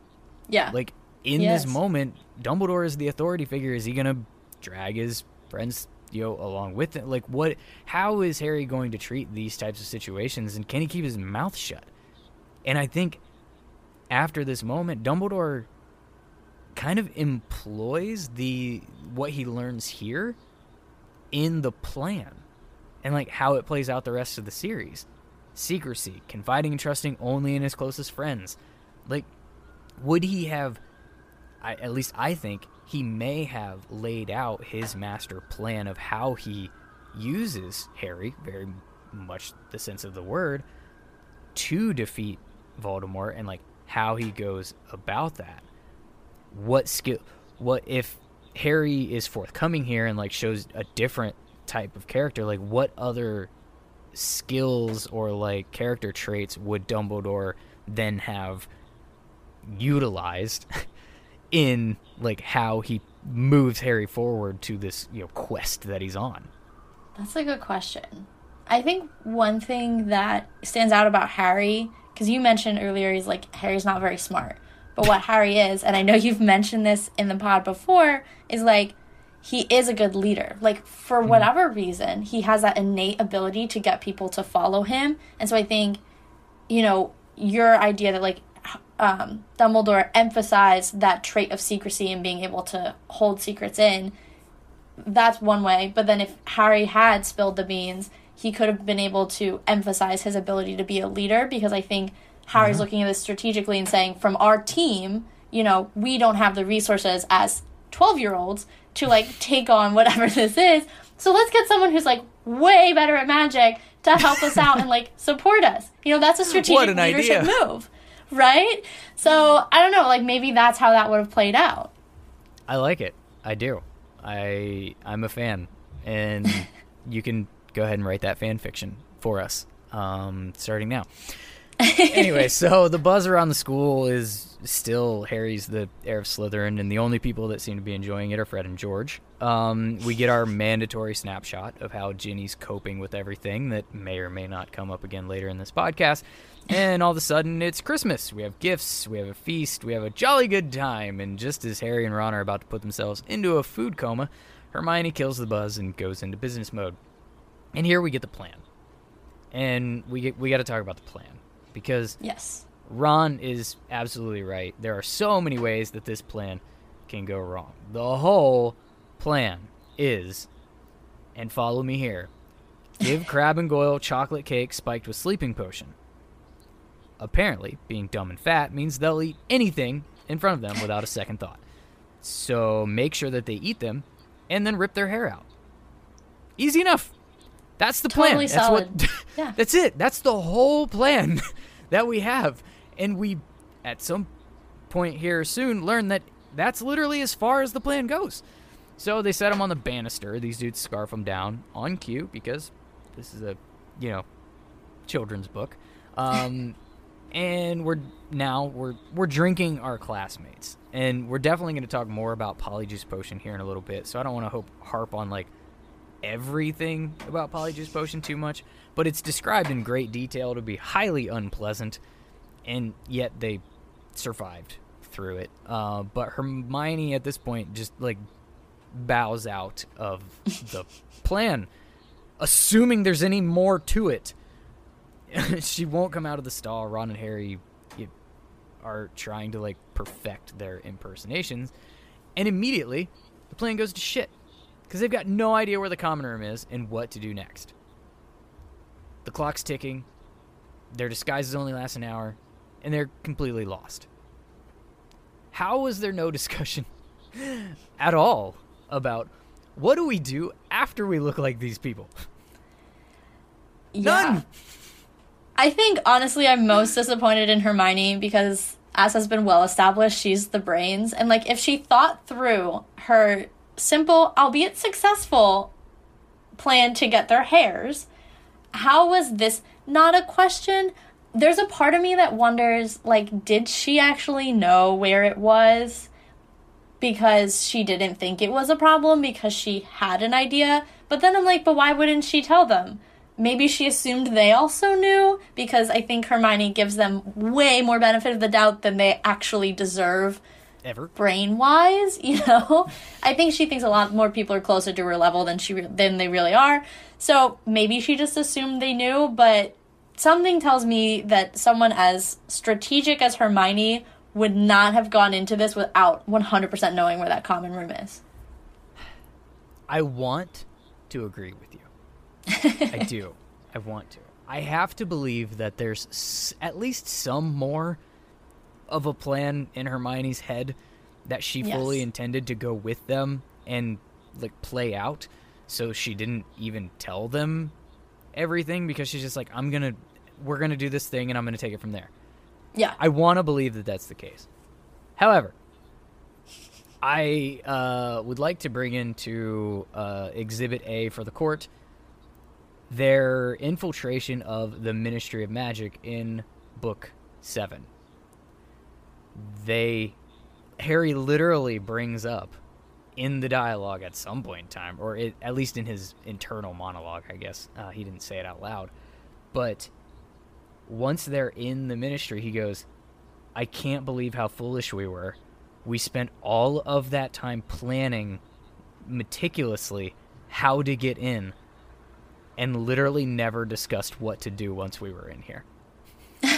Yeah. Like in Yes. this moment, Dumbledore is the authority figure. Is he gonna drag his friends, know, along with it? Like what? How is Harry going to treat these types of situations, and can he keep his mouth shut? And I think after this moment, Dumbledore kind of employs the what he learns here in the plan, and like how it plays out the rest of the series. Secrecy, confiding and trusting only in his closest friends. Like, would he have I, at least I think he may have laid out his master plan of how he uses Harry, very much the sense of the word, to defeat Voldemort and like how he goes about that. What skill what if Harry is forthcoming here and like shows a different type of character, like what other skills or like character traits would Dumbledore then have utilized *laughs* in like how he moves Harry forward to this you know quest that he's on. That's a good question. I think one thing that stands out about Harry, because you mentioned earlier, he's like, Harry's not very smart. But what Harry *laughs* is, and I know you've mentioned this in the pod before, is like, he is a good leader. Like, for hmm. whatever reason, he has that innate ability to get people to follow him. And so I think, you know, your idea that, like, um, Dumbledore emphasized that trait of secrecy and being able to hold secrets in that's one way. But then if Harry had spilled the beans, he could have been able to emphasize his ability to be a leader because I think Harry's looking at this strategically and saying, from our team, you know, we don't have the resources as 12 year olds to like *laughs* take on whatever this is. So let's get someone who's like way better at magic to help us out and like support us. You know, that's a strategic leadership idea. move. Right? So I don't know, like maybe that's how that would have played out. I like it. I do. I I'm a fan, and *laughs* you can go ahead and write that fan fiction for us, um, starting now. *laughs* anyway, so the buzz around the school is still Harry's the heir of Slytherin, and the only people that seem to be enjoying it are Fred and George. Um, we get our mandatory snapshot of how Ginny's coping with everything that may or may not come up again later in this podcast. And all of a sudden, it's Christmas. We have gifts, we have a feast, we have a jolly good time. And just as Harry and Ron are about to put themselves into a food coma, Hermione kills the buzz and goes into business mode. And here we get the plan. And we get, we got to talk about the plan because Yes. Ron is absolutely right. There are so many ways that this plan can go wrong. The whole plan is, and follow me here, give *laughs* Crabbe and Goyle chocolate cake spiked with sleeping potion. Apparently, being dumb and fat means they'll eat anything in front of them without a second thought. So make sure that they eat them and then rip their hair out. Easy enough. That's the Totally plan. That's solid. what *laughs* Yeah. That's it. That's the whole plan *laughs* that we have. And we at some point here soon learn that that's literally as far as the plan goes. So they set him on the banister. These dudes scarf him down on cue because this is a, you know, children's book. Um, *laughs* and we're now we're we're drinking our classmates, and we're definitely going to talk more about Polyjuice Potion here in a little bit. So I don't want to hope harp on like everything about Polyjuice Potion too much, but it's described in great detail to be highly unpleasant, and yet they survived through it. Uh, but Hermione at this point just like bows out of the *laughs* plan, assuming there's any more to it. *laughs* she won't come out of the stall. Ron and Harry are trying to like perfect their impersonations, and immediately the plan goes to shit because they've got no idea where the common room is and what to do next. The clock's ticking. Their disguises only last an hour, and they're completely lost. How was there no *laughs* discussion at all about what do we do after we look like these people? None. I think honestly, I'm most *laughs* disappointed in Hermione because, as has been well established, she's the brains. And like, if she thought through her simple, albeit successful, plan to get their hairs, how was this not a question? There's a part of me that wonders, like, did she actually know where it was? Because she didn't think it was a problem because she had an idea. But then I'm like, but why wouldn't she tell them? Maybe she assumed they also knew because I think Hermione gives them way more benefit of the doubt than they actually deserve Ever. brain wise, *laughs* you know. I think she thinks a lot more people are closer to her level than she re- than they really are. So maybe she just assumed they knew, but something tells me that someone as strategic as Hermione would not have gone into this without 100% knowing where that common room is. I want to agree with you. I do. I want to. I have to believe that there's s- at least some more of a plan in Hermione's head that she fully intended to go with them and like play out. So she didn't even tell them everything because she's just like, I'm gonna, we're gonna do this thing and I'm gonna take it from there. Yeah. I want to believe that that's the case. However, I uh, would like to bring into uh, Exhibit A for the court their infiltration of the Ministry of Magic in Book 7. They. Harry literally brings up in the dialogue at some point in time, or it, at least in his internal monologue, I guess. Uh, he didn't say it out loud. But once they're in the ministry, he goes, I can't believe how foolish we were. We spent all of that time planning meticulously how to get in and literally never discussed what to do once we were in here. *laughs*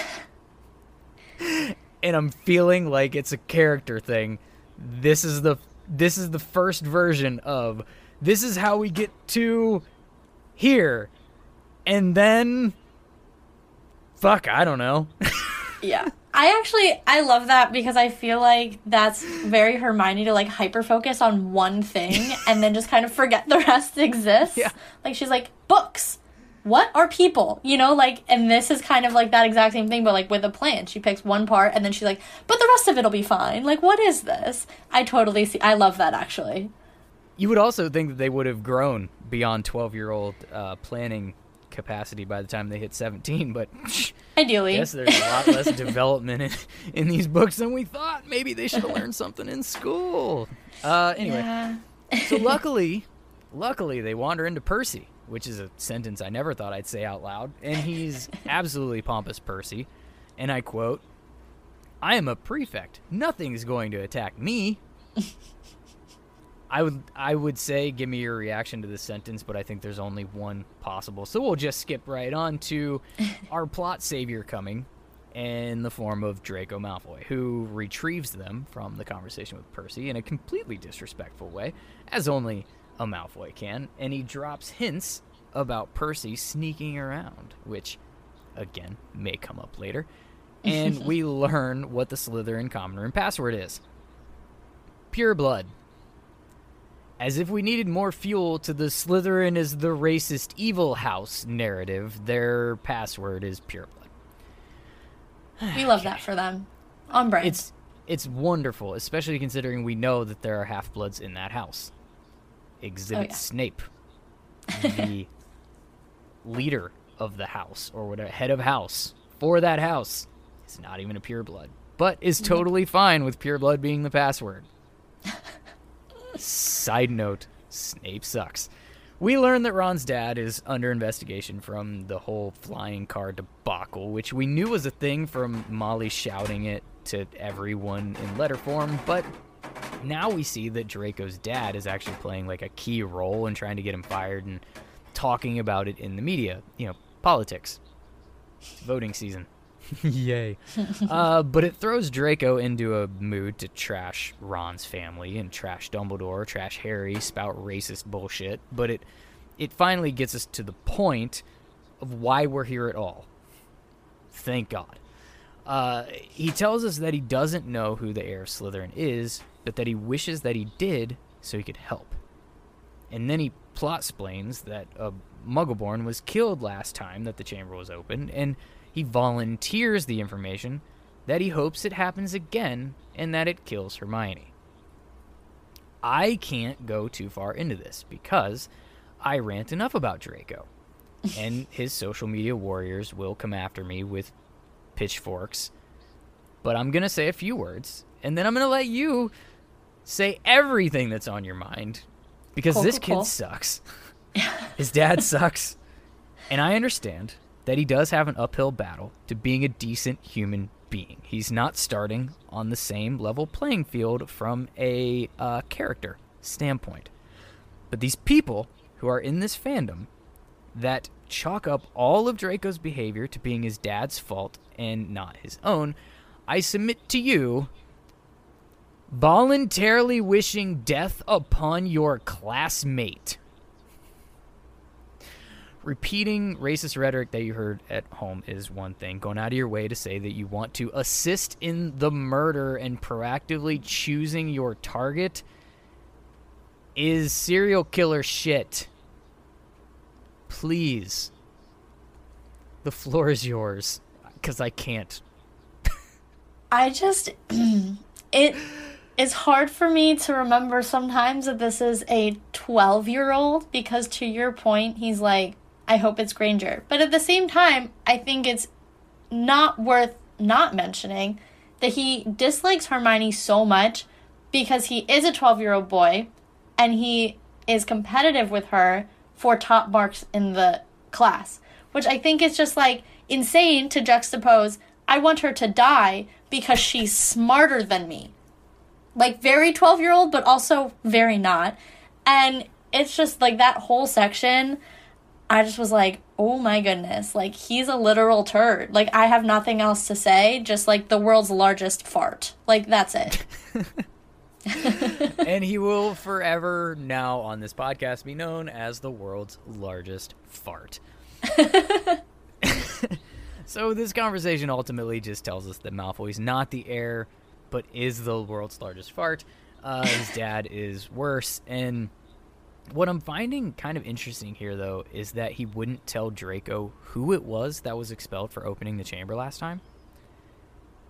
and I'm feeling like it's a character thing. This is the this is the first version of this is how we get to here. And then fuck, I don't know. *laughs* Yeah. I actually I love that because I feel like that's very Hermione to like hyper focus on one thing *laughs* and then just kind of forget the rest exists. Yeah. Like she's like books. What are people? You know, like and this is kind of like that exact same thing but like with a plan. She picks one part and then she's like, "But the rest of it'll be fine." Like what is this? I totally see I love that actually. You would also think that they would have grown beyond 12 year old uh, planning capacity by the time they hit 17, but *laughs* I Ideally. guess there's a lot less *laughs* development in, in these books than we thought. Maybe they should have learned something in school. Uh, anyway, Yeah. so *laughs* luckily, luckily they wander into Percy, which is a sentence I never thought I'd say out loud, and he's absolutely pompous Percy, and I quote, "I am a prefect. Nothing's going to attack me." I would I would say give me your reaction to this sentence, but I think there's only one possible. So we'll just skip right on to *laughs* our plot savior coming in the form of Draco Malfoy, who retrieves them from the conversation with Percy in a completely disrespectful way, as only a Malfoy can, and he drops hints about Percy sneaking around, which again may come up later. And *laughs* we learn what the Slytherin common room password is. Pure blood. As if we needed more fuel to the Slytherin is the racist evil house narrative, their password is pure blood. We love that for them. On brand. It's it's wonderful, especially considering we know that there are half bloods in that house. Exhibit Oh, yeah. Snape, *laughs* the leader of the house or whatever head of house for that house, is not even a pure blood, but is totally fine with pure blood being the password. *laughs* Side note: Snape sucks. We learn that Ron's dad is under investigation from the whole flying car debacle, which we knew was a thing from Molly shouting it to everyone in letter form, but now we see that Draco's dad is actually playing like a key role in trying to get him fired and talking about it in the media. You know, politics. It's voting season. *laughs* Yay. uh, but it throws Draco into a mood to trash Ron's family and trash Dumbledore, trash Harry, spout racist bullshit. But it it finally gets us to the point of why we're here at all. Thank God. Uh, he tells us that he doesn't know who the heir of Slytherin is, but that he wishes that he did so he could help. And then he plot explains that a Muggleborn was killed last time that the chamber was open, and he volunteers the information that he hopes it happens again and that it kills Hermione. I can't go too far into this because I rant enough about Draco, *laughs* and his social media warriors will come after me with pitchforks. But I'm going to say a few words, and then I'm going to let you say everything that's on your mind because Cool, this cool, kid cool. sucks. *laughs* His dad sucks. And I understand that he does have an uphill battle to being a decent human being. He's not starting on the same level playing field from a uh, character standpoint. But these people who are in this fandom that chalk up all of Draco's behavior to being his dad's fault and not his own, I submit to you voluntarily wishing death upon your classmate. Repeating racist rhetoric that you heard at home is one thing. Going out of your way to say that you want to assist in the murder and proactively choosing your target is serial killer shit. Please. The floor is yours. Because I can't. I just. *clears throat* it is hard for me to remember sometimes that this is a 12 year old because, to your point, he's like, I hope it's Granger. But at the same time, I think it's not worth not mentioning that he dislikes Hermione so much because he is a 12 year old boy and he is competitive with her for top marks in the class, which I think is just like insane to juxtapose. I want her to die because she's smarter than me. Like, very 12 year old, but also very not. And it's just like that whole section. I just was like, oh my goodness, like he's a literal turd. Like, I have nothing else to say, just like the world's largest fart. Like, that's it. *laughs* *laughs* and he will forever now on this podcast be known as the world's largest fart. *laughs* so this conversation ultimately just tells us that Malfoy's not the heir, but is the world's largest fart. Uh, his dad is worse, and what I'm finding kind of interesting here, though, is that he wouldn't tell Draco who it was that was expelled for opening the chamber last time.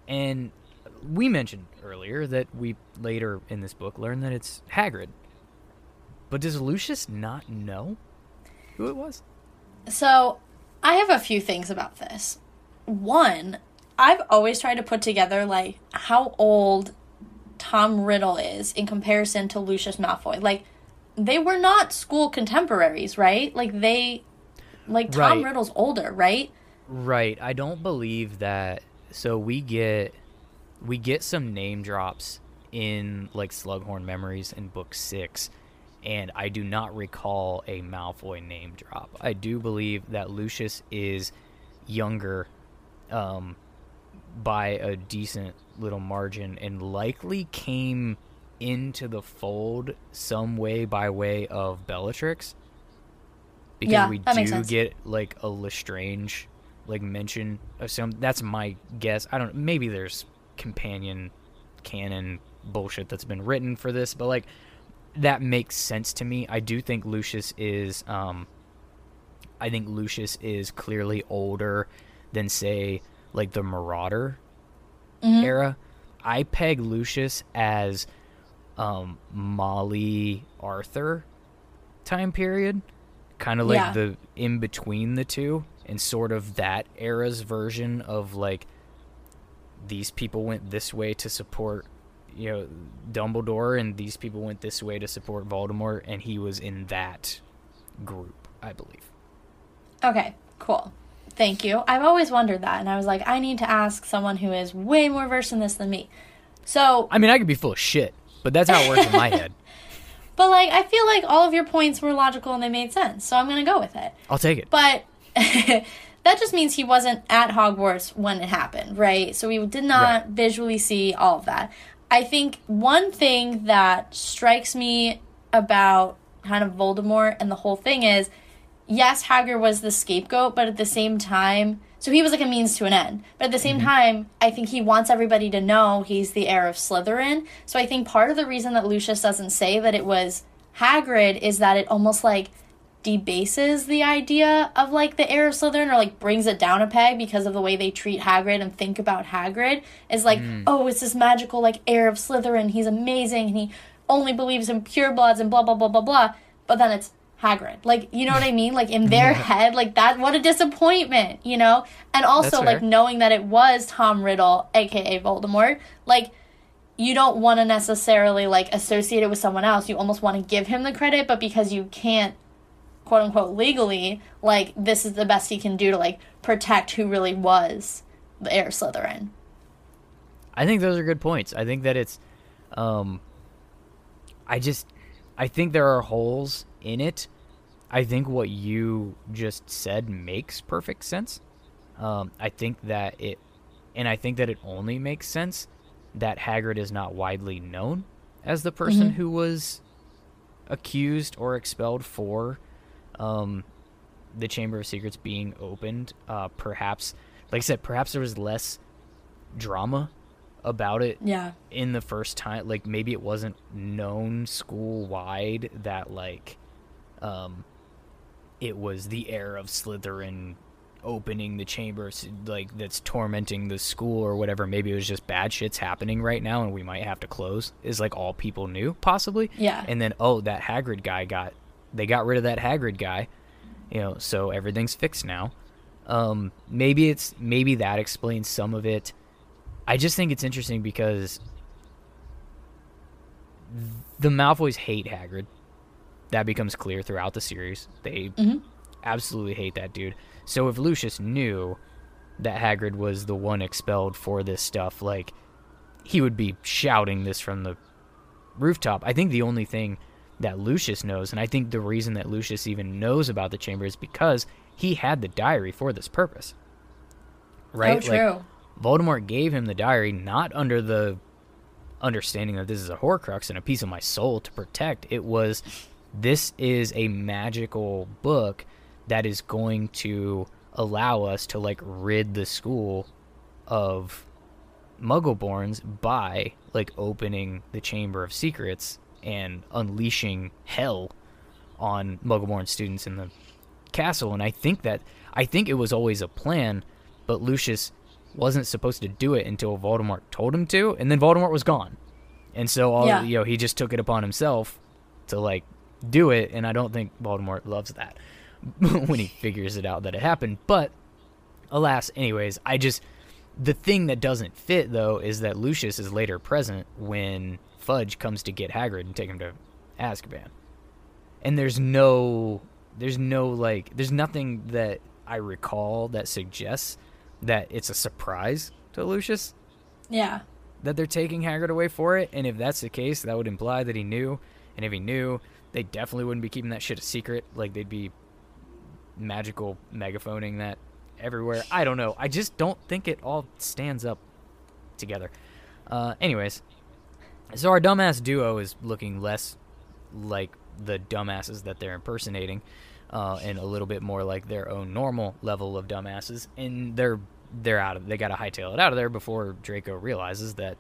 And we mentioned earlier that we later in this book learn that it's Hagrid. But does Lucius not know who it was? So, I have a few things about this. One, I've always tried to put together like how old Tom Riddle is in comparison to Lucius Malfoy. Like they were not school contemporaries, right? Like they like Tom Right. Riddle's older, right? Right. I don't believe that. So we get we get some name drops in like Slughorn Memories in book 6 and I do not recall a Malfoy name drop. I do believe that Lucius is younger um by a decent little margin and likely came into the fold some way by way of Bellatrix? Because Yeah, we do get like a Lestrange like mention of some that's my guess. I don't maybe there's companion canon bullshit that's been written for this but like that makes sense to me. I do think lucius is um i think lucius is clearly older than say like the marauder era. I peg lucius as um molly arthur time period kind of like Yeah. the in between the two and sort of that era's version of like these people went this way to support you know Dumbledore and these people went this way to support Voldemort and he was in that group I believe Okay, cool. Thank you. I've always wondered that and I was like I need to ask someone who is way more versed in this than me. So, I mean I could be full of shit but that's how it works in my head *laughs* but like I feel like all of your points were logical and they made sense. So I'm going to go with it. I'll take it But *laughs* that just means he wasn't at Hogwarts when it happened, right? So we did not Right. visually see all of that. I think one thing that strikes me about kind of Voldemort and the whole thing is yes, Hagrid was the scapegoat, but at the same time, so he was like a means to an end. But at the same mm-hmm. time, I think he wants everybody to know he's the heir of Slytherin. So I think part of the reason that Lucius doesn't say that it was Hagrid is that it almost like debases the idea of like the heir of Slytherin or like brings it down a peg because of the way they treat Hagrid and think about Hagrid is like, mm. oh, it's this magical like heir of Slytherin. He's amazing and he only believes in purebloods and blah blah blah blah blah. But then it's Hagrid. Like, you know what I mean? Like in *laughs* their head, like that what a disappointment, you know? And also like knowing that it was Tom Riddle, aka Voldemort, like you don't want to necessarily like associate it with someone else. You almost want to give him the credit, but because you can't quote unquote legally, like this is the best he can do to like protect who really was the heir Slytherin. I think those are good points. I think that it's, um, I just, I think there are holes in it. I think what you just said makes perfect sense. Um, I think that it, and I think that it only makes sense that Hagrid is not widely known as the person Mm-hmm. who was accused or expelled for um, the Chamber of Secrets being opened. Uh, perhaps, like I said, perhaps there was less drama about it Yeah. in the first time like maybe it wasn't known school wide that like um it was the heir of Slytherin opening the chamber s- like that's tormenting the school or whatever maybe it was just bad shit's happening right now and we might have to close is like all people knew possibly Yeah. and then oh that Hagrid guy got they got rid of that Hagrid guy you know so everything's fixed now um maybe it's maybe that explains some of it I just think it's interesting because the Malfoys hate Hagrid. That becomes clear throughout the series. They mm-hmm. absolutely hate that dude. So if Lucius knew that Hagrid was the one expelled for this stuff, like he would be shouting this from the rooftop. I think the only thing that Lucius knows, and I think the reason that Lucius even knows about the chamber is because he had the diary for this purpose. Right? Oh, true. Voldemort gave him the diary not under the understanding that this is a Horcrux and a piece of my soul to protect. It was this is a magical book that is going to allow us to like rid the school of Muggleborns by like opening the Chamber of Secrets and unleashing hell on Muggleborn students in the castle. And I think that I think it was always a plan, but Lucius wasn't supposed to do it until Voldemort told him to, and then Voldemort was gone. And so all Yeah. you know, he just took it upon himself to like do it, and I don't think Voldemort loves that *laughs* when he figures it out that it happened. But alas, anyways, I just the thing that doesn't fit though is that Lucius is later present when Fudge comes to get Hagrid and take him to Azkaban. And there's no there's no like there's nothing that I recall that suggests that it's a surprise to Lucius Yeah. that they're taking Hagrid away for it. And if that's the case, that would imply that he knew. And if he knew, they definitely wouldn't be keeping that shit a secret. Like they'd be magical megaphoning that everywhere. I don't know. I just don't think it all stands up together. Uh, anyways, so our dumbass duo is looking less like the dumbasses that they're impersonating, uh, and a little bit more like their own normal level of dumbasses. And they're they're out of they got to hightail it out of there before Draco realizes that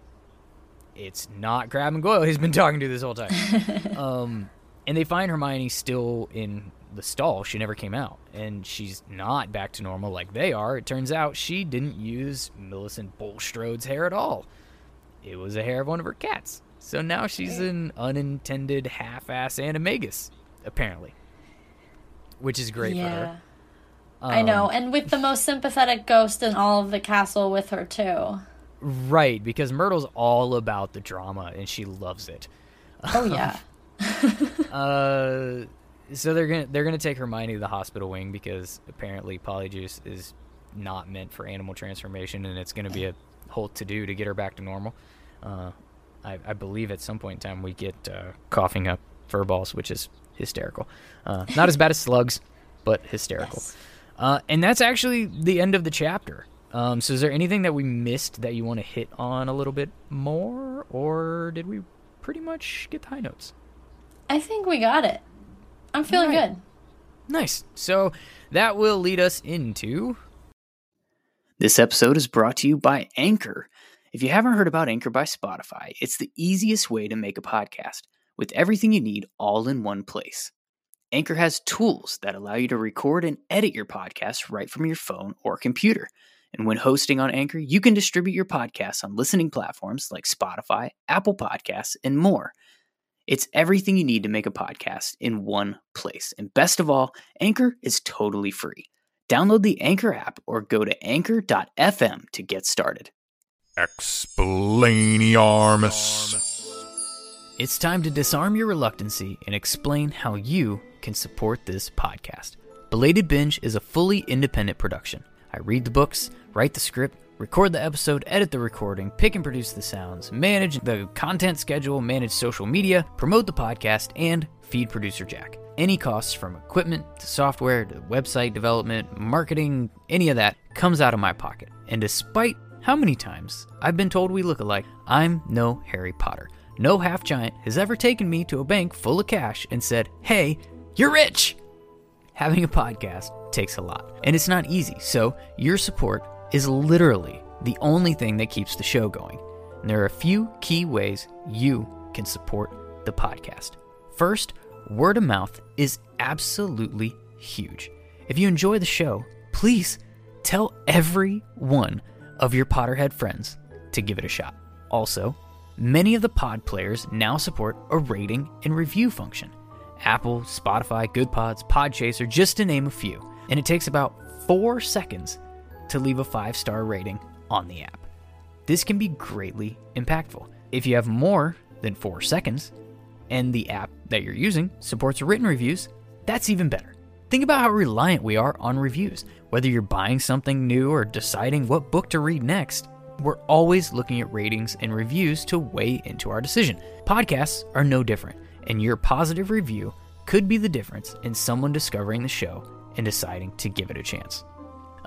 it's not Crabbe and Goyle he's been talking to this whole time. *laughs* um, and they find Hermione still in the stall. She never came out, and she's not back to normal like they are. It turns out she didn't use Millicent Bulstrode's hair at all. It was a hair of one of her cats. So now she's an unintended half-ass animagus, apparently, which is great for yeah. her. I know, Um, and with the most sympathetic ghost in all of the castle with her too. Right, because Myrtle's all about the drama and she loves it. Oh yeah. *laughs* *laughs* Uh, so they're gonna they're gonna take Hermione to the hospital wing because apparently Polyjuice is not meant for animal transformation, and it's gonna be a whole to do to get her back to normal. Uh, I, I believe at some point in time we get uh, coughing up fur balls, which is hysterical. Uh, not as bad as slugs, but hysterical. Yes. Uh, and that's actually the end of the chapter. Um, so is there anything that we missed that you want to hit on a little bit more, or did we pretty much get the high notes? I think we got it. I'm feeling Right. good. Nice. So that will lead us into. This episode is brought to you by Anchor. If you haven't heard about Anchor by Spotify, it's the easiest way to make a podcast with everything you need all in one place. Anchor has tools that allow you to record and edit your podcast right from your phone or computer. And when hosting on Anchor, you can distribute your podcasts on listening platforms like Spotify, Apple Podcasts, and more. It's everything you need to make a podcast in one place. And best of all, Anchor is totally free. Download the Anchor app or go to anchor.fm to get started. Explainiarmus. It's time to disarm your reluctancy and explain how you can support this podcast. Belated Binge is a fully independent production. I read the books, write the script, record the episode, edit the recording, pick and produce the sounds, manage the content schedule, manage social media, promote the podcast, and feed producer Jack. Any costs from equipment to software to website development, marketing, any of that comes out of my pocket. And despite how many times I've been told we look alike, I'm no Harry Potter. No half giant has ever taken me to a bank full of cash and said, Hey, you're rich! Having a podcast takes a lot, and it's not easy, so your support is literally the only thing that keeps the show going. And there are a few key ways you can support the podcast. First, word of mouth is absolutely huge. If you enjoy the show, please tell every one of your Potterhead friends to give it a shot. Also, many of the pod players now support a rating and review function. Apple, Spotify, GoodPods, Podchaser, just to name a few. And it takes about four seconds to leave a five star rating on the app. This can be greatly impactful. If you have more than four seconds and the app that you're using supports written reviews, that's even better. Think about how reliant we are on reviews. Whether you're buying something new or deciding what book to read next, we're always looking at ratings and reviews to weigh into our decision. Podcasts are no different, and your positive review could be the difference in someone discovering the show and deciding to give it a chance.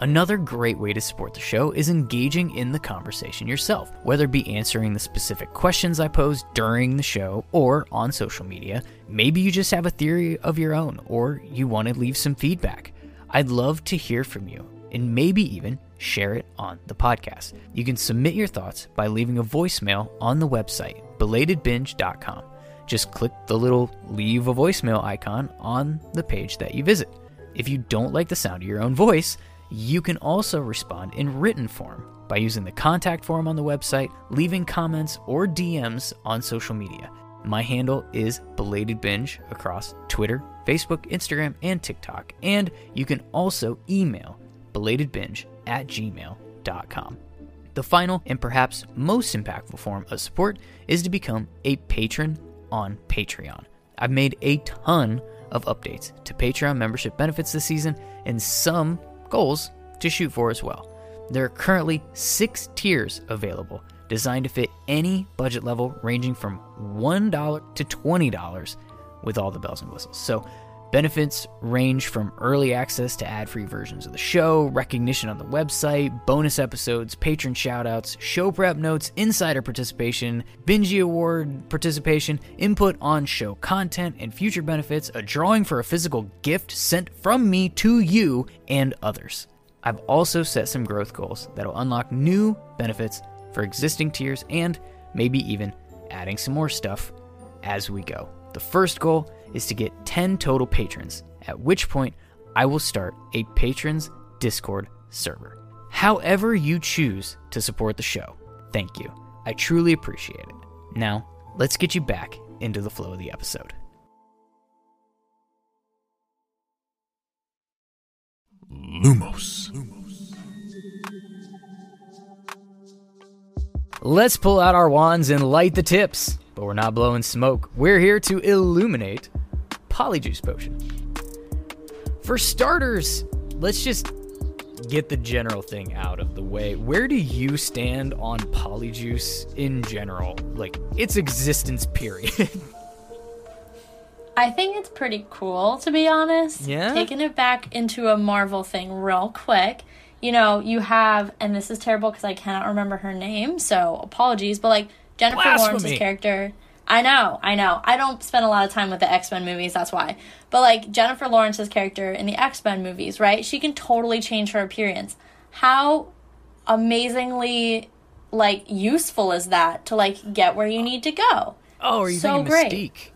Another great way to support the show is engaging in the conversation yourself, whether it be answering the specific questions I pose during the show or on social media. Maybe you just have a theory of your own or you want to leave some feedback. I'd love to hear from you and maybe even share it on the podcast. You can submit your thoughts by leaving a voicemail on the website, belatedbinge.com. Just click the little leave a voicemail icon on the page that you visit. If you don't like the sound of your own voice, you can also respond in written form by using the contact form on the website, leaving comments or DMs on social media. My handle is Belated Binge across Twitter, Facebook, Instagram, and TikTok. And you can also email belatedbinge at gmail.com. The final and perhaps most impactful form of support is to become a patron on Patreon. I've made a ton of updates to Patreon membership benefits this season, and some goals to shoot for as well. There are currently six tiers available designed to fit any budget level ranging from $1 to $20 with all the bells and whistles. So, benefits range from early access to ad free versions of the show, recognition on the website, bonus episodes, patron shoutouts, show prep notes, insider participation, Binge Award participation, input on show content and future benefits, a drawing for a physical gift sent from me to you, and others. I've also set some growth goals that'll unlock new benefits for existing tiers and maybe even adding some more stuff as we go. The first goal is to get 10 total patrons, at which point I will start a patrons Discord server. However, you choose to support the show, thank you. I truly appreciate it. Now, let's get you back into the flow of the episode. Lumos. Let's pull out our wands and light the tips, but we're not blowing smoke. We're here to illuminate Polyjuice Potion. For starters, let's just get the general thing out of the way. Where do you stand on Polyjuice in general? Like, its existence period. *laughs* I think it's pretty cool, to be honest. Yeah? Taking it back into a Marvel thing real quick. You know, you have, and this is terrible because I cannot remember her name, so apologies, but like Jennifer Blasphemy. Lawrence's character. I know, I know. I don't spend a lot of time with the X Men movies, that's why. But like Jennifer Lawrence's character in the X Men movies, right? She can totally change her appearance. How amazingly like useful is that to like get where you need to go? oh, are you So great. Mystique?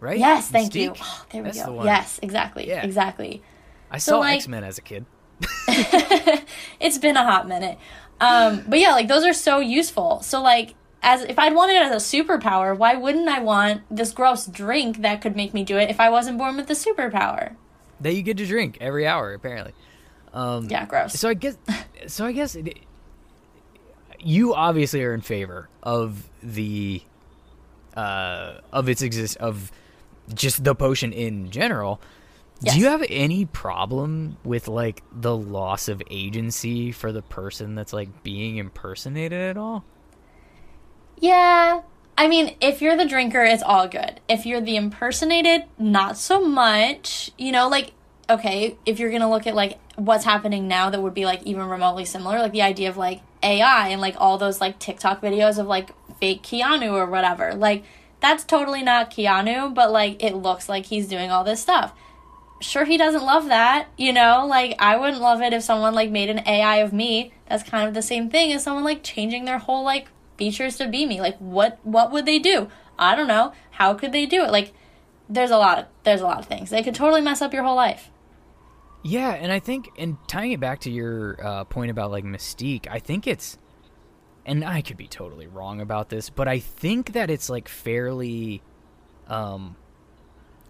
Right? Yes, thank you. Oh, there we That's the go. one. Yes, exactly. Yeah. Exactly. I So, saw like- X Men as a kid. *laughs* *laughs* it's been a hot minute. Um, but yeah, like those are so useful. So like as if I'd wanted it as a superpower, why wouldn't I want this gross drink that could make me do it if I wasn't born with the superpower? That you get to drink every hour, apparently. Um, Yeah, gross. So I guess, *laughs* so I guess it, you obviously are in favor of the, uh, of its exist of just the potion in general. Do you have any problem with like the loss of agency for the person that's like being impersonated at all? Yeah. I mean, if you're the drinker, it's all good. If you're the impersonated, not so much. You know, like, okay, if you're gonna look at like what's happening now that would be like even remotely similar, like the idea of like AI and like all those like TikTok videos of like fake Keanu or whatever. Like, that's totally not Keanu, but like it looks like he's doing all this stuff. Sure, he doesn't love that, you know? Like, I wouldn't love it if someone like made an AI of me. That's kind of the same thing as someone like changing their whole like features to be me. Like, what what would they do? I don't know. How could they do it? Like, there's a lot of there's a lot of things. They could totally mess up your whole life. Yeah, and I think, and tying it back to your uh, point about like Mystique, I think it's, and I could be totally wrong about this, but I think that it's like fairly, um,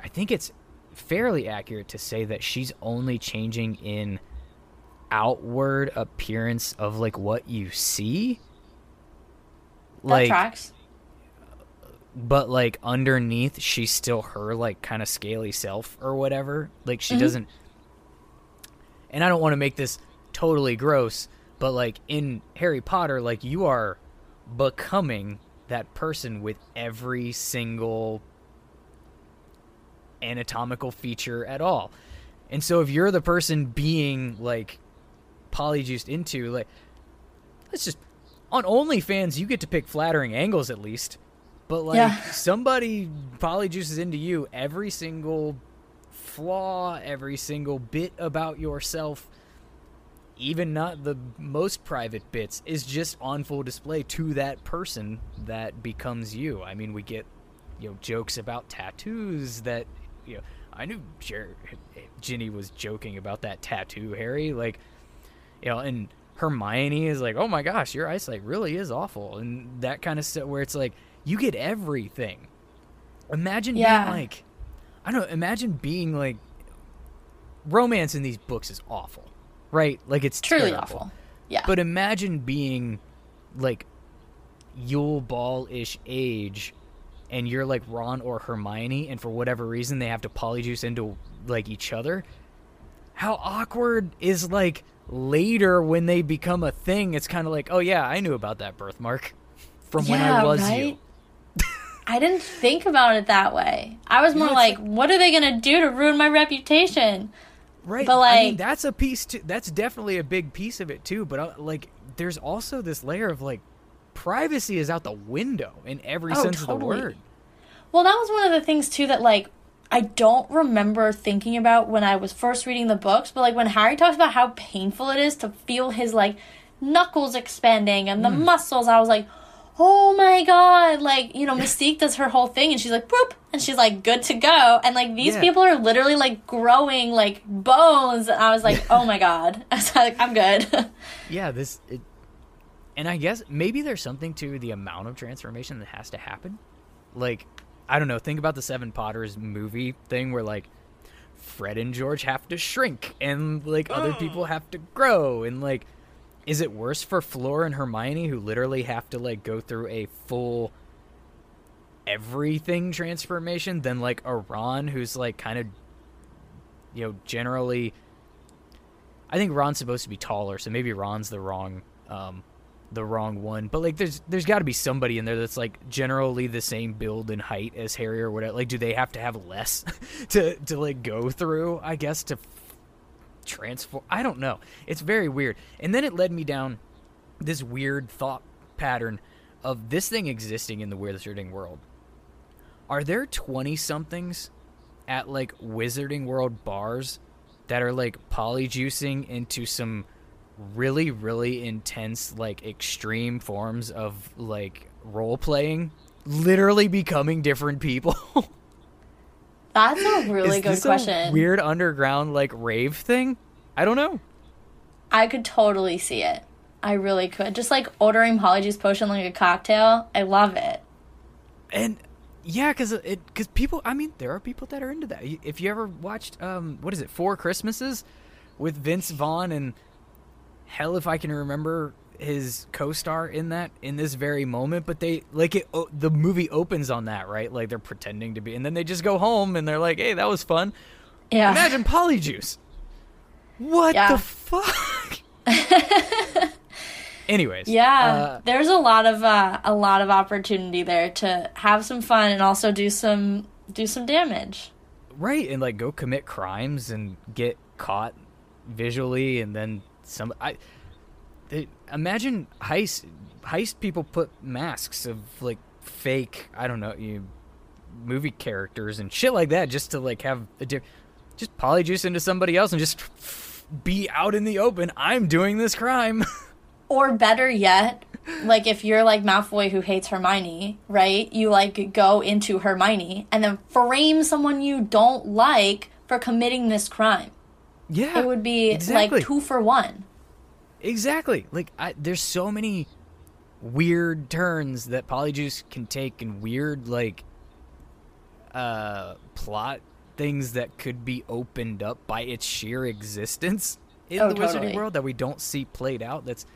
I think it's fairly accurate to say that she's only changing in outward appearance of like what you see. That Like, tracks. but like underneath she's still her like kind of scaly self or whatever. Like she mm-hmm. doesn't and i don't want to make this totally gross but like in harry potter like you are becoming that person with every single anatomical feature at all. And so if you're the person being like polyjuiced into like let's just on OnlyFans you get to pick flattering angles at least. But like Yeah. somebody polyjuices into you every single flaw, every single bit about yourself, even not the most private bits, is just on full display to that person that becomes you. I mean, we get you know jokes about tattoos that you know I knew Jer- Ginny was joking about that tattoo, Harry. Like you know, and Hermione is like, "Oh my gosh, your eyesight really is awful," and that kind of stuff. Where it's like you get everything. Imagine Yeah. being like, I don't know. Imagine being like, romance in these books is awful, right? Like it's Truly terrible. awful. Yeah. But imagine being like Yule Ball ish age and you're like Ron or Hermione and for whatever reason they have to polyjuice into like each other. How awkward is like later when they become a thing, it's kinda like, Oh yeah, I knew about that birthmark *laughs* from when I was right? you. I didn't think about it that way. I was more it's like, what are they gonna do to ruin my reputation? Right. But, I mean, like- that's a piece too. That's definitely a big piece of it too. But uh, like, there's also this layer of like, privacy is out the window in every Oh, sense of the word. Well, that was one of the things too that like I don't remember thinking about when I was first reading the books, but like when Harry talks about how painful it is to feel his like knuckles expanding and the Hmm. muscles, I was like, "Oh my god!" Like you know, *laughs* Mystique does her whole thing, and she's like, "Boop," and she's like, "Good to go." And like these Yeah. people are literally like growing like bones, and I was like, "Oh my god!" *laughs* I was like, "I'm good." *laughs* Yeah, this. It, and I guess maybe there's something to the amount of transformation that has to happen. Like, I don't know. Think about the Seven Potters movie thing where like Fred and George have to shrink and like other people have to grow and like is it worse for Fleur and Hermione who literally have to like go through a full everything transformation than like a Ron who's like kind of you know generally I think Ron's supposed to be taller, so maybe Ron's the wrong um the wrong one. But like there's there's got to be somebody in there that's like generally the same build and height as Harry or whatever. Like do they have to have less *laughs* to to like go through, I guess to transform I don't know. It's very weird. And then it led me down this weird thought pattern of this thing existing in the wizarding world. Are there 20 somethings at like wizarding world bars that are like polyjuicing into some really really intense like extreme forms of like role playing literally becoming different people *laughs* That's a really Is good question. weird underground like rave thing i don't know I could totally see it. I really could. Just like ordering Polyjuice Potion like a cocktail. I love it. and yeah because it because people i mean there are people that are into that if you ever watched um what is it four christmases with vince vaughn and hell if i can remember his co-star in that in this very moment but they like it o- the movie opens on that right like they're pretending to be and then they just go home and they're like hey that was fun Yeah. Imagine Polyjuice. What Yeah. the fuck? *laughs* Anyways. Yeah, uh, there's a lot of uh, a lot of opportunity there to have some fun and also do some do some damage. right, and like go commit crimes and get caught visually, and then some. I they, imagine heist heist people put masks of like fake. I don't know you movie characters and shit like that just to like have a di- just polyjuice into somebody else and just be out in the open. I'm doing this crime. *laughs* Or better yet, like if you're like Malfoy who hates Hermione, right? You like go into Hermione and then frame someone you don't like for committing this crime. Yeah, It would be exactly. like two for one. Exactly. Like I, there's so many weird turns that Polyjuice can take and weird like uh plot things that could be opened up by its sheer existence in Oh, the wizarding world that we don't see played out. That's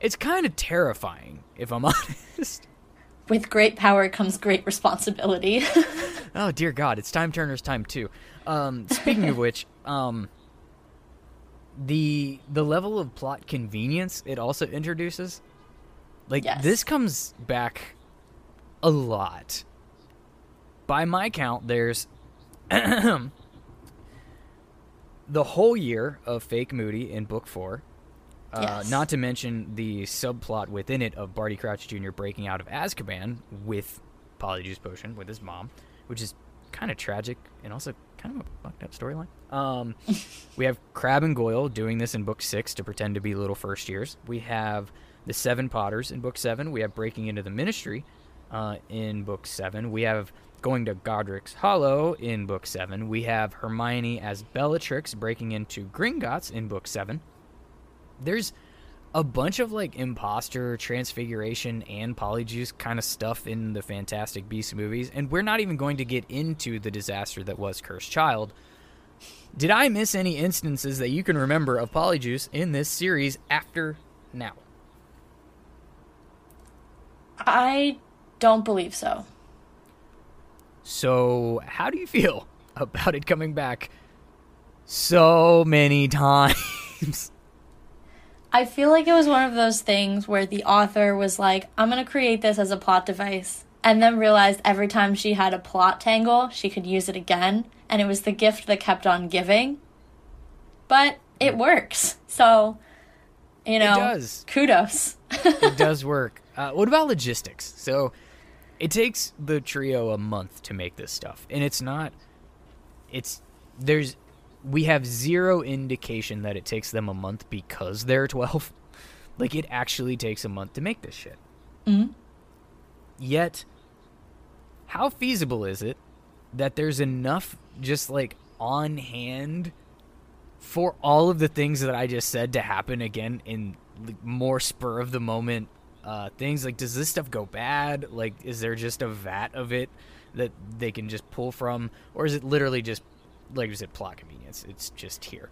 it's kind of terrifying if I'm *laughs* honest. With great power comes great responsibility. *laughs* Oh dear God, it's Time Turner's time too. Um, speaking of which, um, the the level of plot convenience it also introduces, like Yes. this comes back a lot. By my count, there's *clears throat* the whole year of fake Moody in book four. Uh, Yes. Not to mention the subplot within it of Barty Crouch Jr. breaking out of Azkaban with Polyjuice Potion with his mom, which is kind of tragic and also kind of a fucked up storyline. Um, *laughs* we have Crabbe and Goyle doing this in book six to pretend to be little first years. We have the Seven Potters in book seven. We have breaking into the Ministry uh, in book seven. We have going to Godric's Hollow in book seven. We have Hermione as Bellatrix breaking into Gringotts in book seven there's a bunch of like imposter transfiguration and polyjuice kind of stuff in the fantastic beast movies and we're not even going to get into the disaster that was cursed child. Did i miss any instances that you can remember of polyjuice in this series after now? I don't believe so. so how do you feel *laughs* about it coming back so many *laughs* times I feel like it was one of those things where the author was like, I'm going to create this as a plot device, and then realized every time she had a plot tangle, she could use it again, and it was the gift that kept on giving. But it works. So, you know, does. kudos. *laughs* it does work. Uh, what about logistics? So it takes the trio a month to make this stuff, and it's not. It's there's we have zero indication that it takes them a month because they're *laughs* twelve. Like it actually takes a month to make this shit. Mhm. Yet, how feasible is it that there's enough just like on hand for all of the things that I just said to happen again in like, more spur of the moment uh, things? Like, does this stuff go bad? Like, is there just a vat of it that they can just pull from, or is it literally just like you said, plot convenience? It's just here.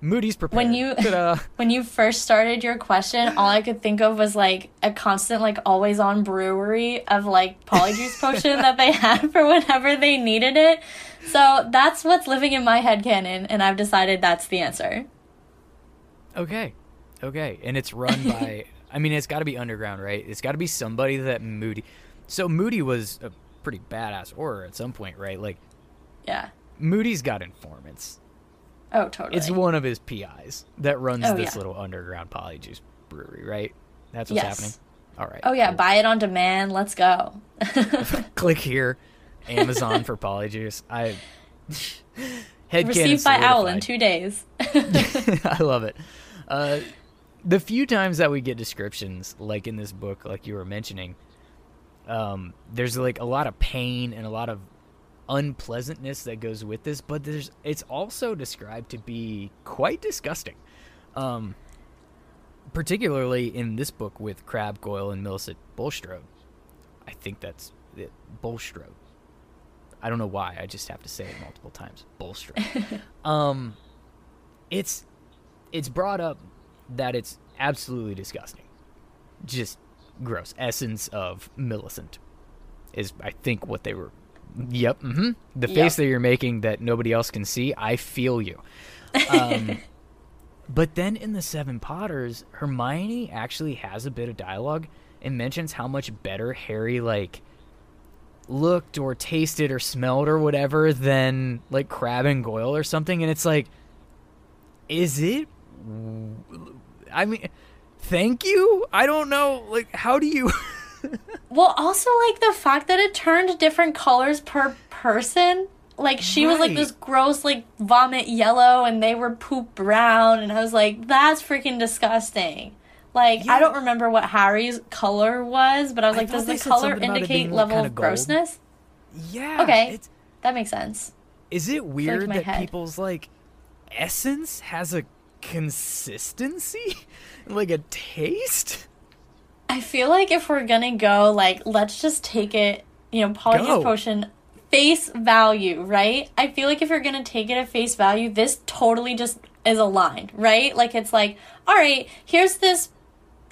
Moody's prepared. When you- Ta-da. *laughs* when you first started your question, all I could think of was like a constant, like always on brewery of like polyjuice *laughs* potion that they had for whenever they needed it. So that's what's living in my head canon, and I've decided that's the answer. Okay. Okay. And it's run by *laughs* I mean it's gotta be underground, right? It's gotta be somebody that Moody So Moody was a pretty badass Auror at some point, right? Like Yeah. Moody's got informants. Oh, totally. It's one of his PIs that runs Oh, this yeah. little underground polyjuice brewery, right? That's what's Yes. happening. All right. oh yeah, cool. buy it on demand. Let's go. *laughs* *laughs* Click here. Amazon for polyjuice. I head Received by Owl in two days. *laughs* I love it. Uh, the few times that we get descriptions, like in this book, like you were mentioning, um, there's like a lot of pain and a lot of unpleasantness that goes with this, but there's it's also described to be quite disgusting. Um, particularly in this book with Crabbe Goyle and Millicent Bulstrode. I think that's it. Bulstrode. I don't know why. I just have to say it multiple times. Bulstrode. *laughs* um, it's it's brought up that it's absolutely disgusting. Just gross. Essence of Millicent is I think what they were Yep. hmm The Yep. face that you're making that nobody else can see, I feel you. Um, *laughs* but then in the Seven Potters, Hermione actually has a bit of dialogue and mentions how much better Harry like looked or tasted or smelled or whatever than like Crabbe and Goyle or something, and it's like, is it? I mean, thank you. I don't know. Like, how do you? *laughs* Well, also like the fact that it turned different colors per person. Like she was like this gross like vomit yellow and they were poop brown and I was like that's freaking disgusting. Like Yeah. I don't remember what Harry's color was, but I was I like does the color something about it indicate like, level of grossness? yeah. Okay. It's, That makes sense. Is it weird that head. people's like essence has a consistency, *laughs* like a taste? I feel like if we're gonna go, like, let's just take it, you know, Polyjuice Potion face value, right? I feel like if you're gonna take it at face value, this totally just is aligned, right? Like, it's like, all right, here's this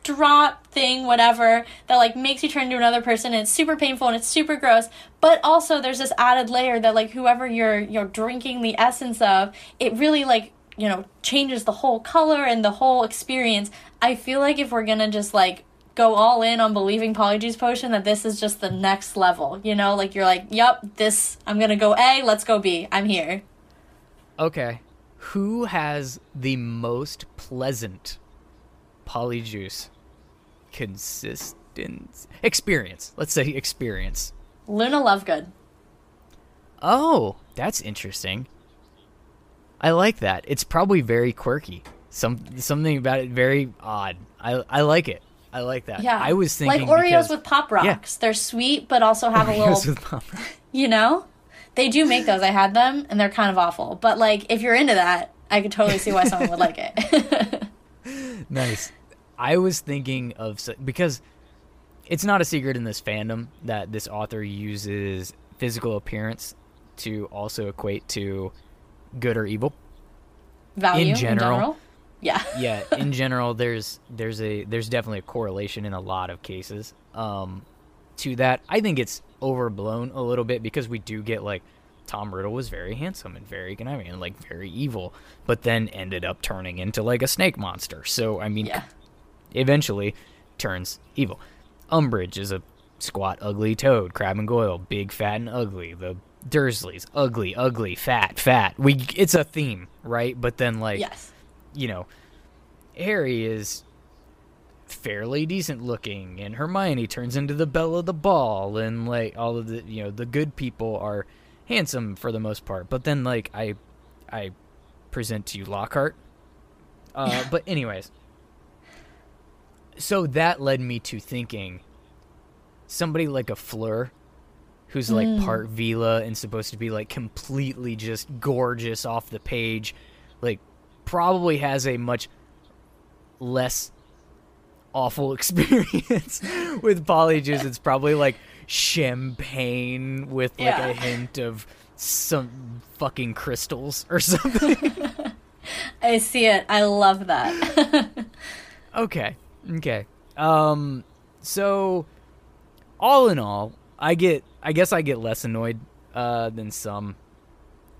drop thing, whatever, that like makes you turn into another person and it's super painful and it's super gross. But also there's this added layer that like whoever you're you're drinking the essence of, it really like, you know, changes the whole color and the whole experience. I feel like if we're gonna just like go all in on believing Polyjuice Potion that this is just the next level, you know, like you're like, yep, this I'm gonna go A, let's go B. I'm here. Okay. Who has the most pleasant polyjuice consistent experience? Let's say experience. Luna Lovegood. Oh, that's interesting. I like that. It's probably very quirky. Some something about it very odd. I I like it. I like that. Yeah. I was thinking like Oreos because- with Pop Rocks. They're sweet but also have a Oreos little with pop- *laughs* you know? They do make those. I had them and they're kind of awful. But like if you're into that, I could totally see why someone would like it. *laughs* Nice. I was thinking of because it's not a secret in this fandom that this author uses physical appearance to also equate to good or evil. Value in general. general. Yeah. *laughs* Yeah, in *laughs* general, there's there's a there's definitely a correlation in a lot of cases. Um, to that, I think it's overblown a little bit because we do get like Tom Riddle was very handsome and very conniving and like very evil, but then ended up turning into like a snake monster. So I mean, Yeah. eventually turns evil. Umbridge is a squat, ugly toad. Crabbe and Goyle, big, fat, and ugly. The Dursleys, ugly, ugly, fat, fat. We it's a theme, right? But then like Yes. You know, Harry is fairly decent looking, and Hermione turns into the belle of the ball, and like all of the you know the good people are handsome for the most part. But then like I, I present to you Lockhart. Uh, *laughs* but anyways, so that led me to thinking somebody like a Fleur, who's like part Veela and supposed to be like completely just gorgeous off the page, like probably has a much less awful *laughs* experience with polyjuice. It's probably like champagne with like Yeah. a hint of some fucking crystals or *laughs* something. *laughs* I see it. I love that. Okay. Okay. Um so all in all, I get I guess I get less annoyed uh than some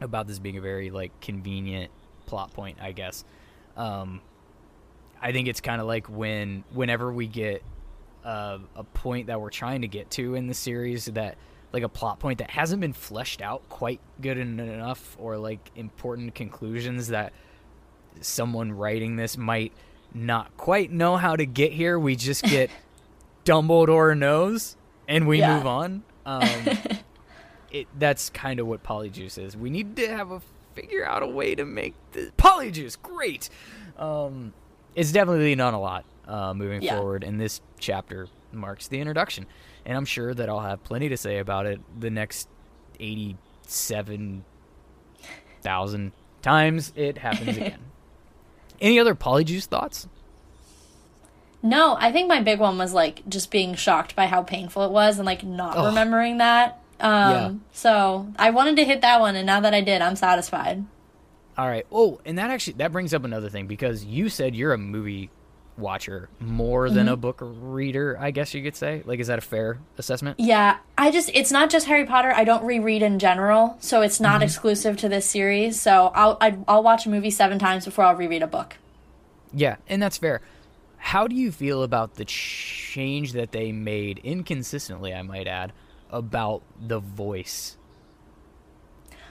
about this being a very like convenient plot point, I guess. Um I think it's kind of like when whenever we get uh, a point that we're trying to get to in the series that like a plot point that hasn't been fleshed out quite good enough or like important conclusions that someone writing this might not quite know how to get here. We just *laughs* get Dumbledore knows and we Yeah. move on. Um, *laughs* it that's kind of what Polyjuice is. We need to have a figure out a way to make the Polyjuice great. Um, it's definitely not a lot uh, moving Yeah. forward, and this chapter marks the introduction. And I'm sure that I'll have plenty to say about it the next eighty-seven thousand times it happens again. *laughs* Any other Polyjuice thoughts? no, I think my big one was like just being shocked by how painful it was and like not Ugh. remembering that. Um Yeah. so I wanted to hit that one and now that I did, I'm satisfied. All right. Oh, and that actually that brings up another thing because you said you're a movie watcher more than a book reader, I guess you could say. Like, is that a fair assessment? Yeah, I just it's not just Harry Potter. I don't reread in general, so it's not exclusive to this series. So I'll i I'll watch a movie seven times before I'll reread a book. Yeah, and that's fair. How do you feel about the change that they made, inconsistently, I might add, about the voice?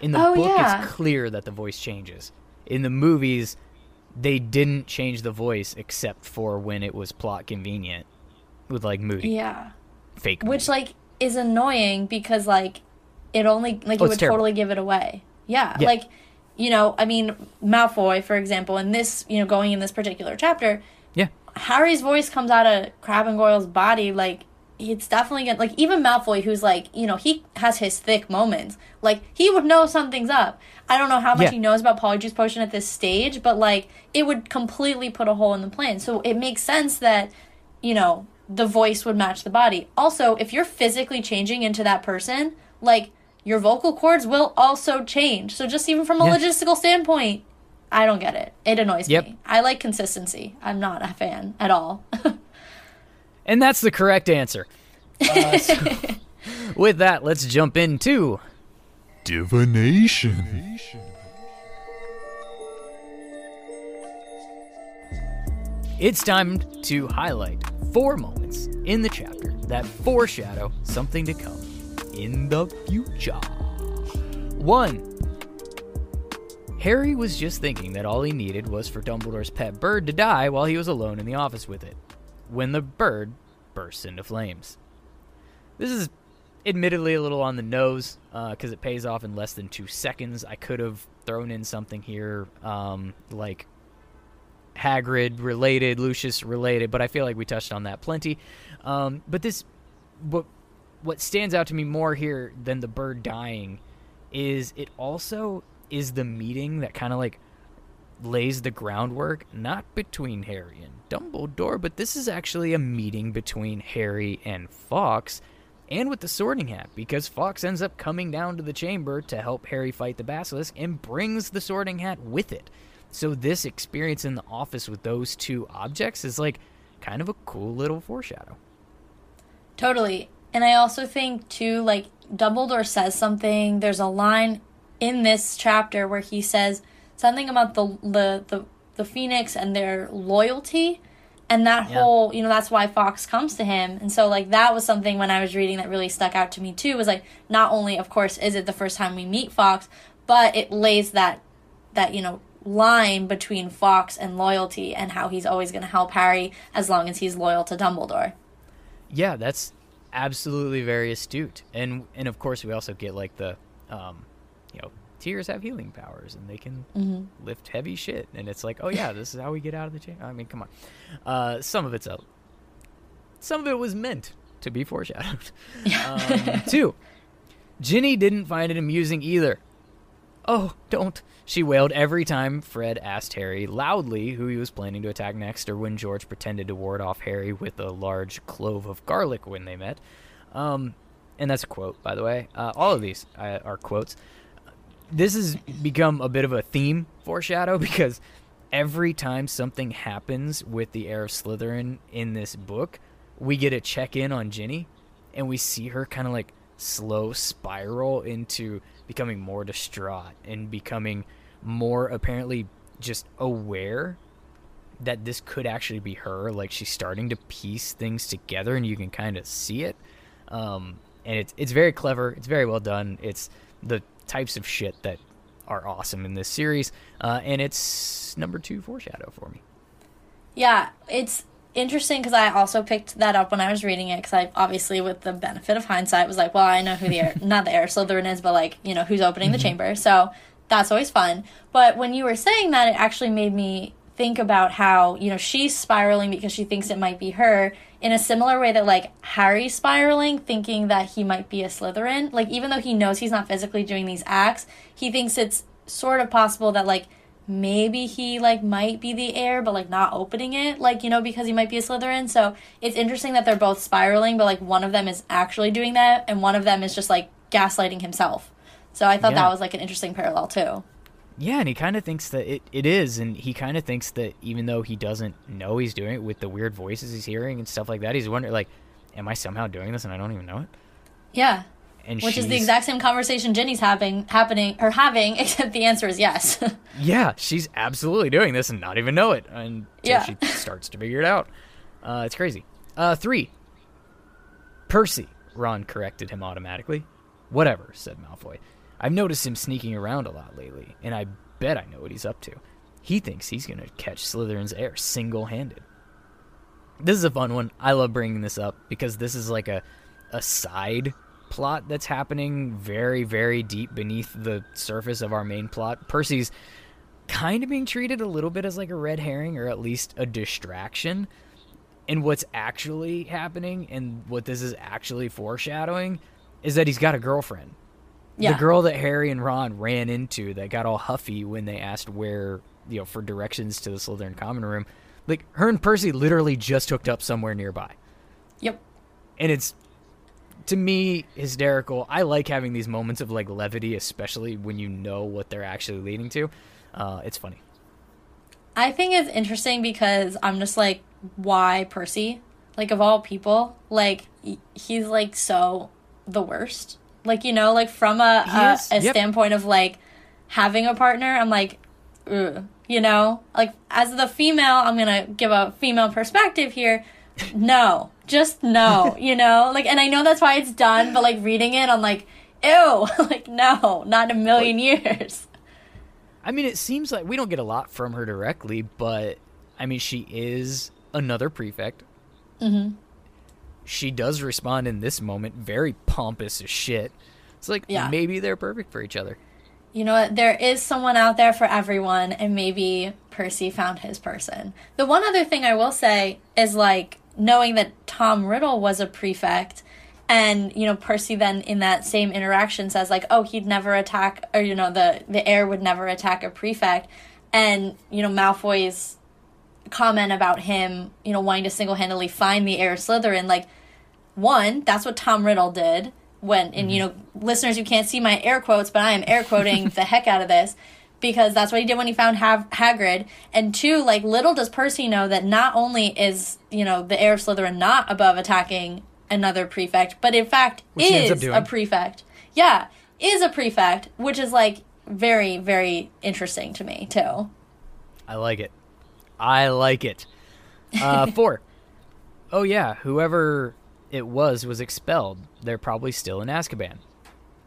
In the Oh, book, yeah. it's clear that the voice changes. In the movies, they didn't change the voice except for when it was plot convenient with like Moody, Yeah, fake which like is annoying because like it only like Oh, it would terrible. totally give it away. Yeah, Yeah. like you know, I mean Malfoy, for example, in this you know going in this particular chapter, yeah, Harry's voice comes out of Crabbe and Goyle's body, like it's definitely gonna like even Malfoy, who's like you know he has his thick moments, like he would know something's up. I don't know how much Yeah. he knows about Polyjuice Potion at this stage, but like it would completely put a hole in the plan. So it makes sense that you know the voice would match the body. Also, if you're physically changing into that person, like your vocal cords will also change. So just even from a Yeah. logistical standpoint, I don't get it. It annoys Yep. me. I like consistency. I'm not a fan at all. *laughs* and that's the correct answer. Uh, so *laughs* with that, let's jump into Divination. It's time to highlight four moments in the chapter that foreshadow something to come in the future. One, Harry was just thinking that all he needed was for Dumbledore's pet bird to die while he was alone in the office with it, when the bird bursts into flames. This is admittedly a little on the nose because it pays off in less than two seconds. I could have thrown in something here um, like Hagrid related, Lucius related, but I feel like we touched on that plenty. Um, but this, what what stands out to me more here than the bird dying, is it also is the meeting that kind of like lays the groundwork, not between Harry and Dumbledore, but this is actually a meeting between Harry and Fawkes. And with the Sorting Hat, because Fawkes ends up coming down to the chamber to help Harry fight the basilisk and brings the Sorting Hat with it. So this experience in the office with those two objects is like kind of a cool little foreshadow. Totally. And I also think too, like Dumbledore says something. There's a line in this chapter where he says something about the the the, the Phoenix and their loyalty, and that Yeah. whole you know that's why Fawkes comes to him. And so like that was something when I was reading that really stuck out to me too. Was like not only of course is it the first time we meet Fawkes, but it lays that that you know line between Fawkes and loyalty and how he's always going to help Harry as long as he's loyal to Dumbledore. Yeah, that's absolutely very astute. And and of course we also get like the um tears have healing powers and they can lift heavy shit and it's like, "Oh yeah, this is how we get out of the chain." I mean, come on. Uh some of it's a some of it was meant to be foreshadowed. *laughs* um, two. Ginny didn't find it amusing either. Oh, don't. She wailed every time Fred asked Harry loudly who he was planning to attack next, or when George pretended to ward off Harry with a large clove of garlic when they met. Um, and that's a quote, by the way. Uh, all of these uh, are quotes. This has become a bit of a theme foreshadow *laughs* because every time something happens with the heir of Slytherin in this book, we get a check in on Ginny, and we see her kind of like slow spiral into becoming more distraught and becoming more apparently just aware that this could actually be her. Like she's starting to piece things together, and you can kind of see it. Um, and it's it's very clever. It's very well done. It's the types of shit that are awesome in this series, uh, and it's number two foreshadow for me. Yeah, it's interesting because I also picked that up when I was reading it because I obviously, with the benefit of hindsight, was like, well, I know who the heir, *laughs* not the heir Slytherin is, but like, you know, who's opening the chamber. So that's always fun. But when you were saying that, it actually made me think about how, you know, she's spiraling because she thinks it might be her in a similar way that like Harry spiraling thinking that he might be a Slytherin. Like, even though he knows he's not physically doing these acts, he thinks it's sort of possible that like maybe he like might be the heir but like not opening it like you know because he might be a slytherin so it's interesting that they're both spiraling but like one of them is actually doing that and one of them is just like gaslighting himself so i thought Yeah. that was like an interesting parallel too Yeah, and he kind of thinks that it, it is, and he kind of thinks that even though he doesn't know he's doing it with the weird voices he's hearing and stuff like that, he's wondering, like, am I somehow doing this and I don't even know it? Yeah. And Which is the exact same conversation Ginny's having, happening, or having, *laughs* except the answer is yes. *laughs* Yeah, she's absolutely doing this and not even know it until Yeah. she starts to figure it out. Uh, it's crazy. Uh, three. Percy. Ron corrected him automatically. Whatever, said Malfoy. I've noticed him sneaking around a lot lately, and I bet I know what he's up to. He thinks he's going to catch Slytherin's heir single handed. This is a fun one. I love bringing this up because this is like a, a side plot that's happening very, very deep beneath the surface of our main plot. Percy's kind of being treated a little bit as like a red herring or at least a distraction. And what's actually happening and what this is actually foreshadowing is that he's got a girlfriend. Yeah. The girl that Harry and Ron ran into that got all huffy when they asked where, you know, for directions to the Slytherin common room. Like her and Percy literally just hooked up somewhere nearby. Yep. And it's to me hysterical. I like having these moments of like levity, especially when you know what they're actually leading to. Uh, it's funny. I think it's interesting because I'm just like, why Percy? Like, of all people, like, he's like so the worst. Like, you know, like from a, a, a yep. standpoint of like having a partner, I'm like, ugh, you know, like as the female, I'm gonna give a female perspective here. No, just no, *laughs* you know, like, and I know that's why it's done, but like reading it, I'm like, ew, *laughs* like, no, not in a million years. I mean, it seems like we don't get a lot from her directly, but I mean, she is another prefect. Mm-hmm. She does respond in this moment very pompous as shit. It's like Yeah. maybe they're perfect for each other. you know what? There is someone out there for everyone, and maybe Percy found his person. The one other thing I will say is like knowing that Tom Riddle was a prefect, and you know Percy then in that same interaction says like, "Oh, he'd never attack," or you know the the heir would never attack a prefect, and you know Malfoy's comment about him, you know, wanting to single handedly find the heir Slytherin, like one, that's what Tom Riddle did when, and you mm-hmm. know, listeners, you can't see my air quotes, but I am air quoting the heck out of this because that's what he did when he found Hav- Hagrid. And two, like, little does Percy know that not only is, you know, the heir of Slytherin not above attacking another prefect, but in fact Which he ends up is a prefect. Yeah, is a prefect, which is like very, very interesting to me, too. I like it. I like it. Uh, *laughs* four. Oh yeah, whoever it was was expelled. They're probably still in Azkaban.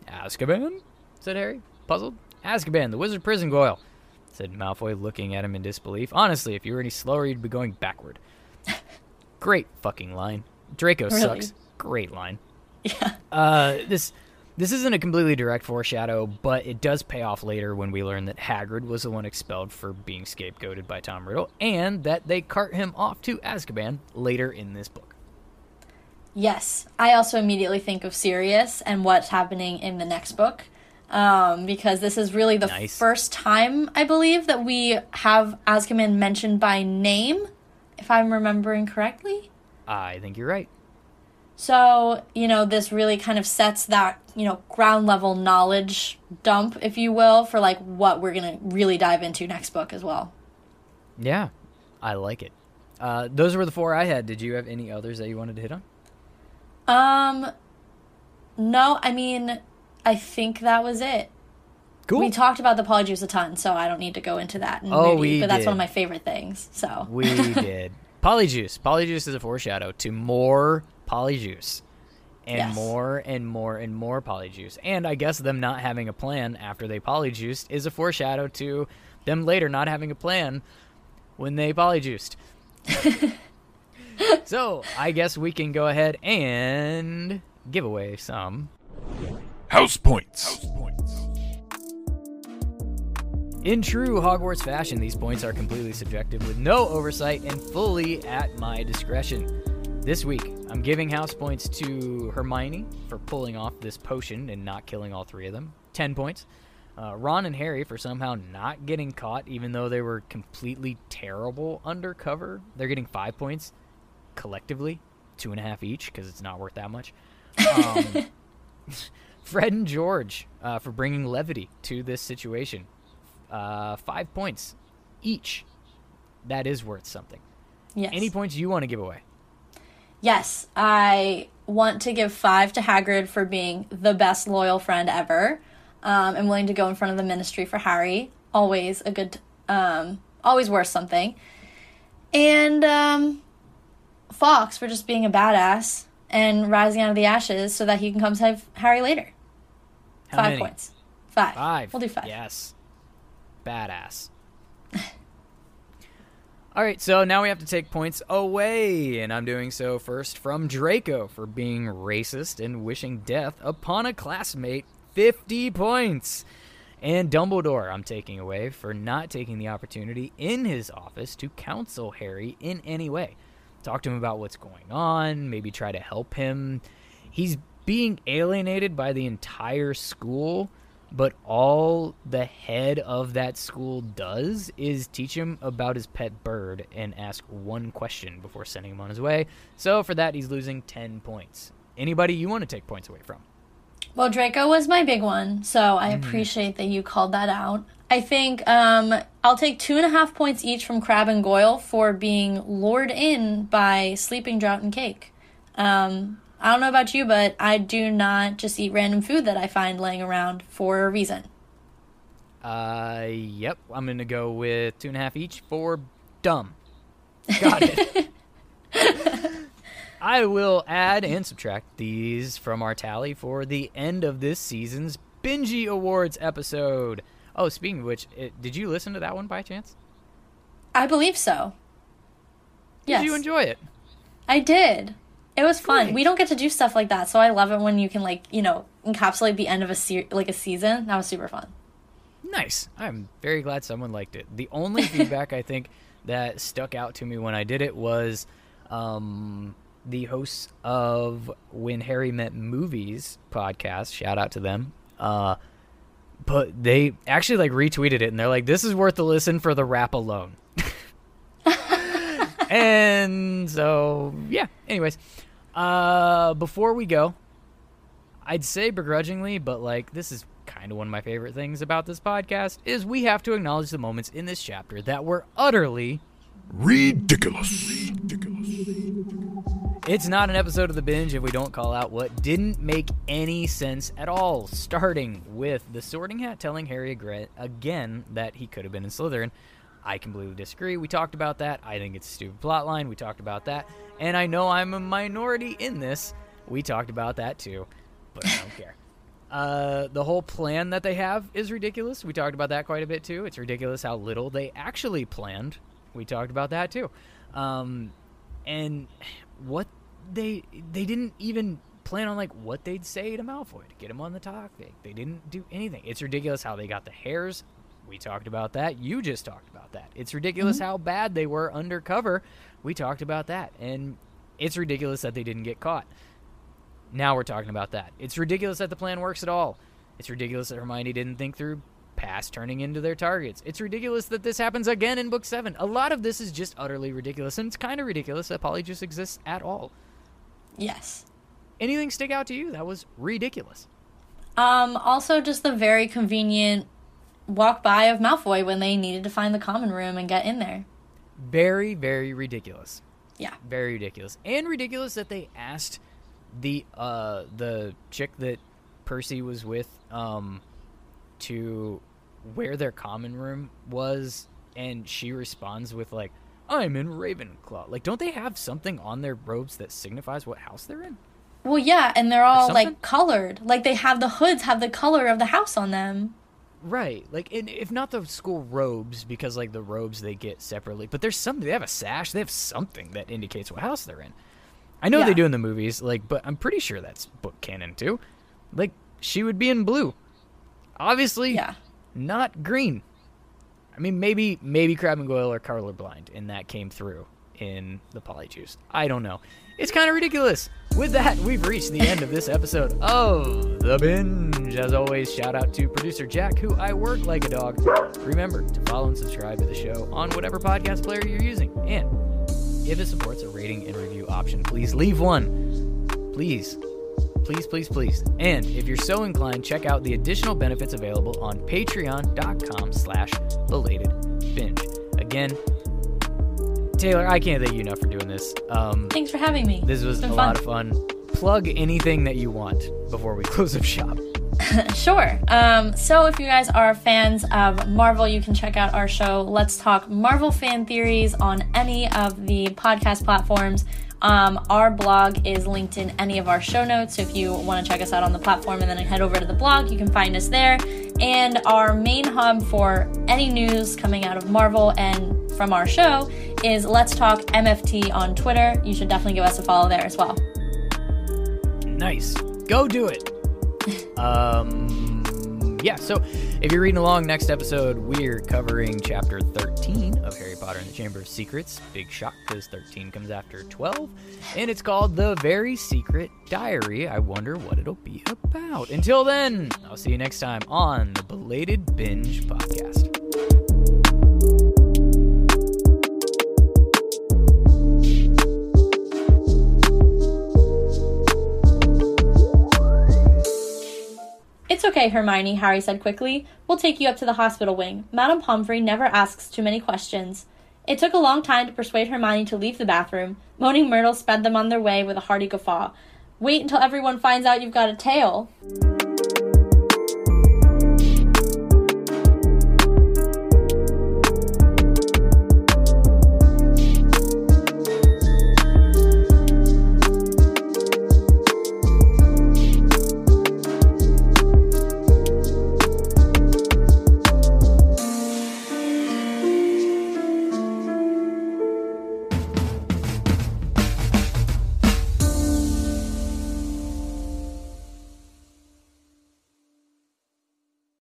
Azkaban? said Harry, puzzled. Azkaban, the wizard prison goyle, said Malfoy, looking at him in disbelief. Honestly, if you were any slower, you'd be going backward. *laughs* Great fucking line. Draco Really? sucks. Great line. *laughs* Yeah. Uh, this this isn't a completely direct foreshadow, but it does pay off later when we learn that Hagrid was the one expelled for being scapegoated by Tom Riddle, and that they cart him off to Azkaban later in this book. Yes, I also immediately think of Sirius and what's happening in the next book, um, because this is really the Nice. first time I believe that we have Azkaban mentioned by name, if I'm remembering correctly. I think you're right. So you know, this really kind of sets that you know ground level knowledge dump, if you will, for like what we're gonna really dive into next book as well. Yeah, I like it. Uh, those were the four I had. Did you have any others that you wanted to hit on? Um, no, I mean, I think that was it. Cool. We talked about the polyjuice a ton, so I don't need to go into that. In Oh, nudity, we but that's did. one of my favorite things. So we *laughs* did. Polyjuice. Polyjuice is a foreshadow to more Polyjuice. And Yes. more and more and more Polyjuice. And I guess them not having a plan after they Polyjuiced is a foreshadow to them later not having a plan when they Polyjuiced. *laughs* so I guess we can go ahead and give away some. House points. In true Hogwarts fashion, these points are completely subjective with no oversight and fully at my discretion. This week, I'm giving house points to Hermione for pulling off this potion and not killing all three of them. 10 points. Uh, Ron and Harry for somehow not getting caught, even though they were completely terrible undercover. They're getting 5 points collectively, two and a half each, because it's not worth that much. Um, *laughs* *laughs* Fred and George uh, for bringing levity to this situation uh, five points each. That is worth something. Yes. Any points you want to give away? Yes, I want to give five to Hagrid for being the best loyal friend ever. Um, I'm willing to go in front of the ministry for Harry. Always a good, um, always worth something. And um, Fawkes for just being a badass and rising out of the ashes so that he can come save Harry later. How five many? points. Five. Five. We'll do five. Yes. Badass. All right, so now we have to take points away, and I'm doing so first from Draco for being racist and wishing death upon a classmate. 50 points. And Dumbledore, I'm taking away for not taking the opportunity in his office to counsel Harry in any way. Talk to him about what's going on, maybe try to help him. He's being alienated by the entire school, but all the head of that school does is teach him about his pet bird and ask one question before sending him on his way. So for that, he's losing 10 points. Anybody you want to take points away from? Well, Draco was my big one, so I appreciate that you called that out. I think um, I'll take two and a half points each from Crabbe and Goyle for being lured in by Sleeping Drought and Cake. Um, I don't know about you, but I do not just eat random food that I find laying around for a reason. Uh, yep. I'm gonna go with two and a half each for dumb. Got it. *laughs* I will add and subtract these from our tally for the end of this season's Bingy Awards episode. Oh, speaking of which, it, did you listen to that one by chance? I believe so. Did Yes, you enjoy it? I did. It was fun. Great. We don't get to do stuff like that, so I love it when you can like you know encapsulate the end of a se- like a season. That was super fun. Nice. I'm very glad someone liked it. The only *laughs* feedback I think that stuck out to me when I did it was um, the hosts of When Harry Met Movies podcast. Shout out to them. Uh, but they actually like retweeted it and they're like, "This is worth the listen for the rap alone." *laughs* *laughs* and so yeah. Anyways, uh, before we go, I'd say begrudgingly, but like this is kind of one of my favorite things about this podcast is we have to acknowledge the moments in this chapter that were utterly Riddikulus. It's not an episode of the binge if we don't call out what didn't make any sense at all. Starting with the Sorting Hat telling Harry again that he could have been in Slytherin. I completely disagree. We talked about that. I think it's a stupid plot line. We talked about that. And I know I'm a minority in this. We talked about that too. But I don't care. *laughs* Uh, the whole plan that they have is ridiculous. We talked about that quite a bit too. It's ridiculous how little they actually planned. We talked about that too. Um, and what they they didn't even plan on like what they'd say to Malfoy to get him on the topic. They didn't do anything. It's ridiculous how they got the hairs. We talked about that. You just talked about that. It's ridiculous how bad they were undercover. We talked about that. And it's ridiculous that they didn't get caught. Now we're talking about that. It's ridiculous that the plan works at all. It's ridiculous that Hermione didn't think through past turning into their targets. It's ridiculous that this happens again in book 7. A lot of this is just utterly ridiculous and it's kind of ridiculous that Polyjuice exists at all. Yes. Anything stick out to you? That was ridiculous. Um, also, just the very convenient walk by of Malfoy when they needed to find the common room and get in there. Very, very ridiculous. Yeah. Very ridiculous. And ridiculous that they asked the uh the chick that Percy was with um to where their common room was and she responds with like I'm in Ravenclaw. Like don't they have something on their robes that signifies what house they're in? Well, yeah, and they're all like colored. Like they have the hoods have the color of the house on them. Right. Like and if not the school robes because like the robes they get separately, but there's something they have a sash, they have something that indicates what house they're in. I know Yeah. they do in the movies, like, but I'm pretty sure that's book canon too. Like, she would be in blue. Obviously, Yeah. not green. I mean, maybe maybe Crabbe and Goyle are colorblind, and that came through in the Polyjuice. I don't know. It's kind of ridiculous. With that, we've reached the end of this episode of The Binge. As always, shout out to producer Jack, who I work like a dog. Remember to follow and subscribe to the show on whatever podcast player you're using. And if it supports a rating and review option, please leave one. Please. Please, please, please. And if you're so inclined, check out the additional benefits available on patreon.com slash belated binge. Again, Taylor, I can't thank you enough for doing this. Um, Thanks for having me. this was a been lot of fun. Plug anything that you want before we *laughs* close up shop. *laughs* Sure. Um, so, if you guys are fans of Marvel, you can check out our show, Let's Talk Marvel Fan Theories, on any of the podcast platforms. Um, our blog is linked in any of our show notes. So, if you want to check us out on the platform and then head over to the blog, you can find us there. And our main hub for any news coming out of Marvel and from our show is Let's Talk MFT on Twitter. You should definitely give us a follow there as well. Nice. Go do it. *laughs* um, yeah, so if you're reading along, next episode, we're covering chapter 13 of Harry Potter and the Chamber of Secrets. Big shock because 13 comes after 12. And it's called The Very Secret Diary. I wonder what it'll be about. Until then, I'll see you next time on the Belated Binge Podcast. It's okay, Hermione, Harry said quickly. We'll take you up to the hospital wing. Madame Pomfrey never asks too many questions. It took a long time to persuade Hermione to leave the bathroom. Moaning Myrtle sped them on their way with a hearty guffaw. Wait until everyone finds out you've got a tail.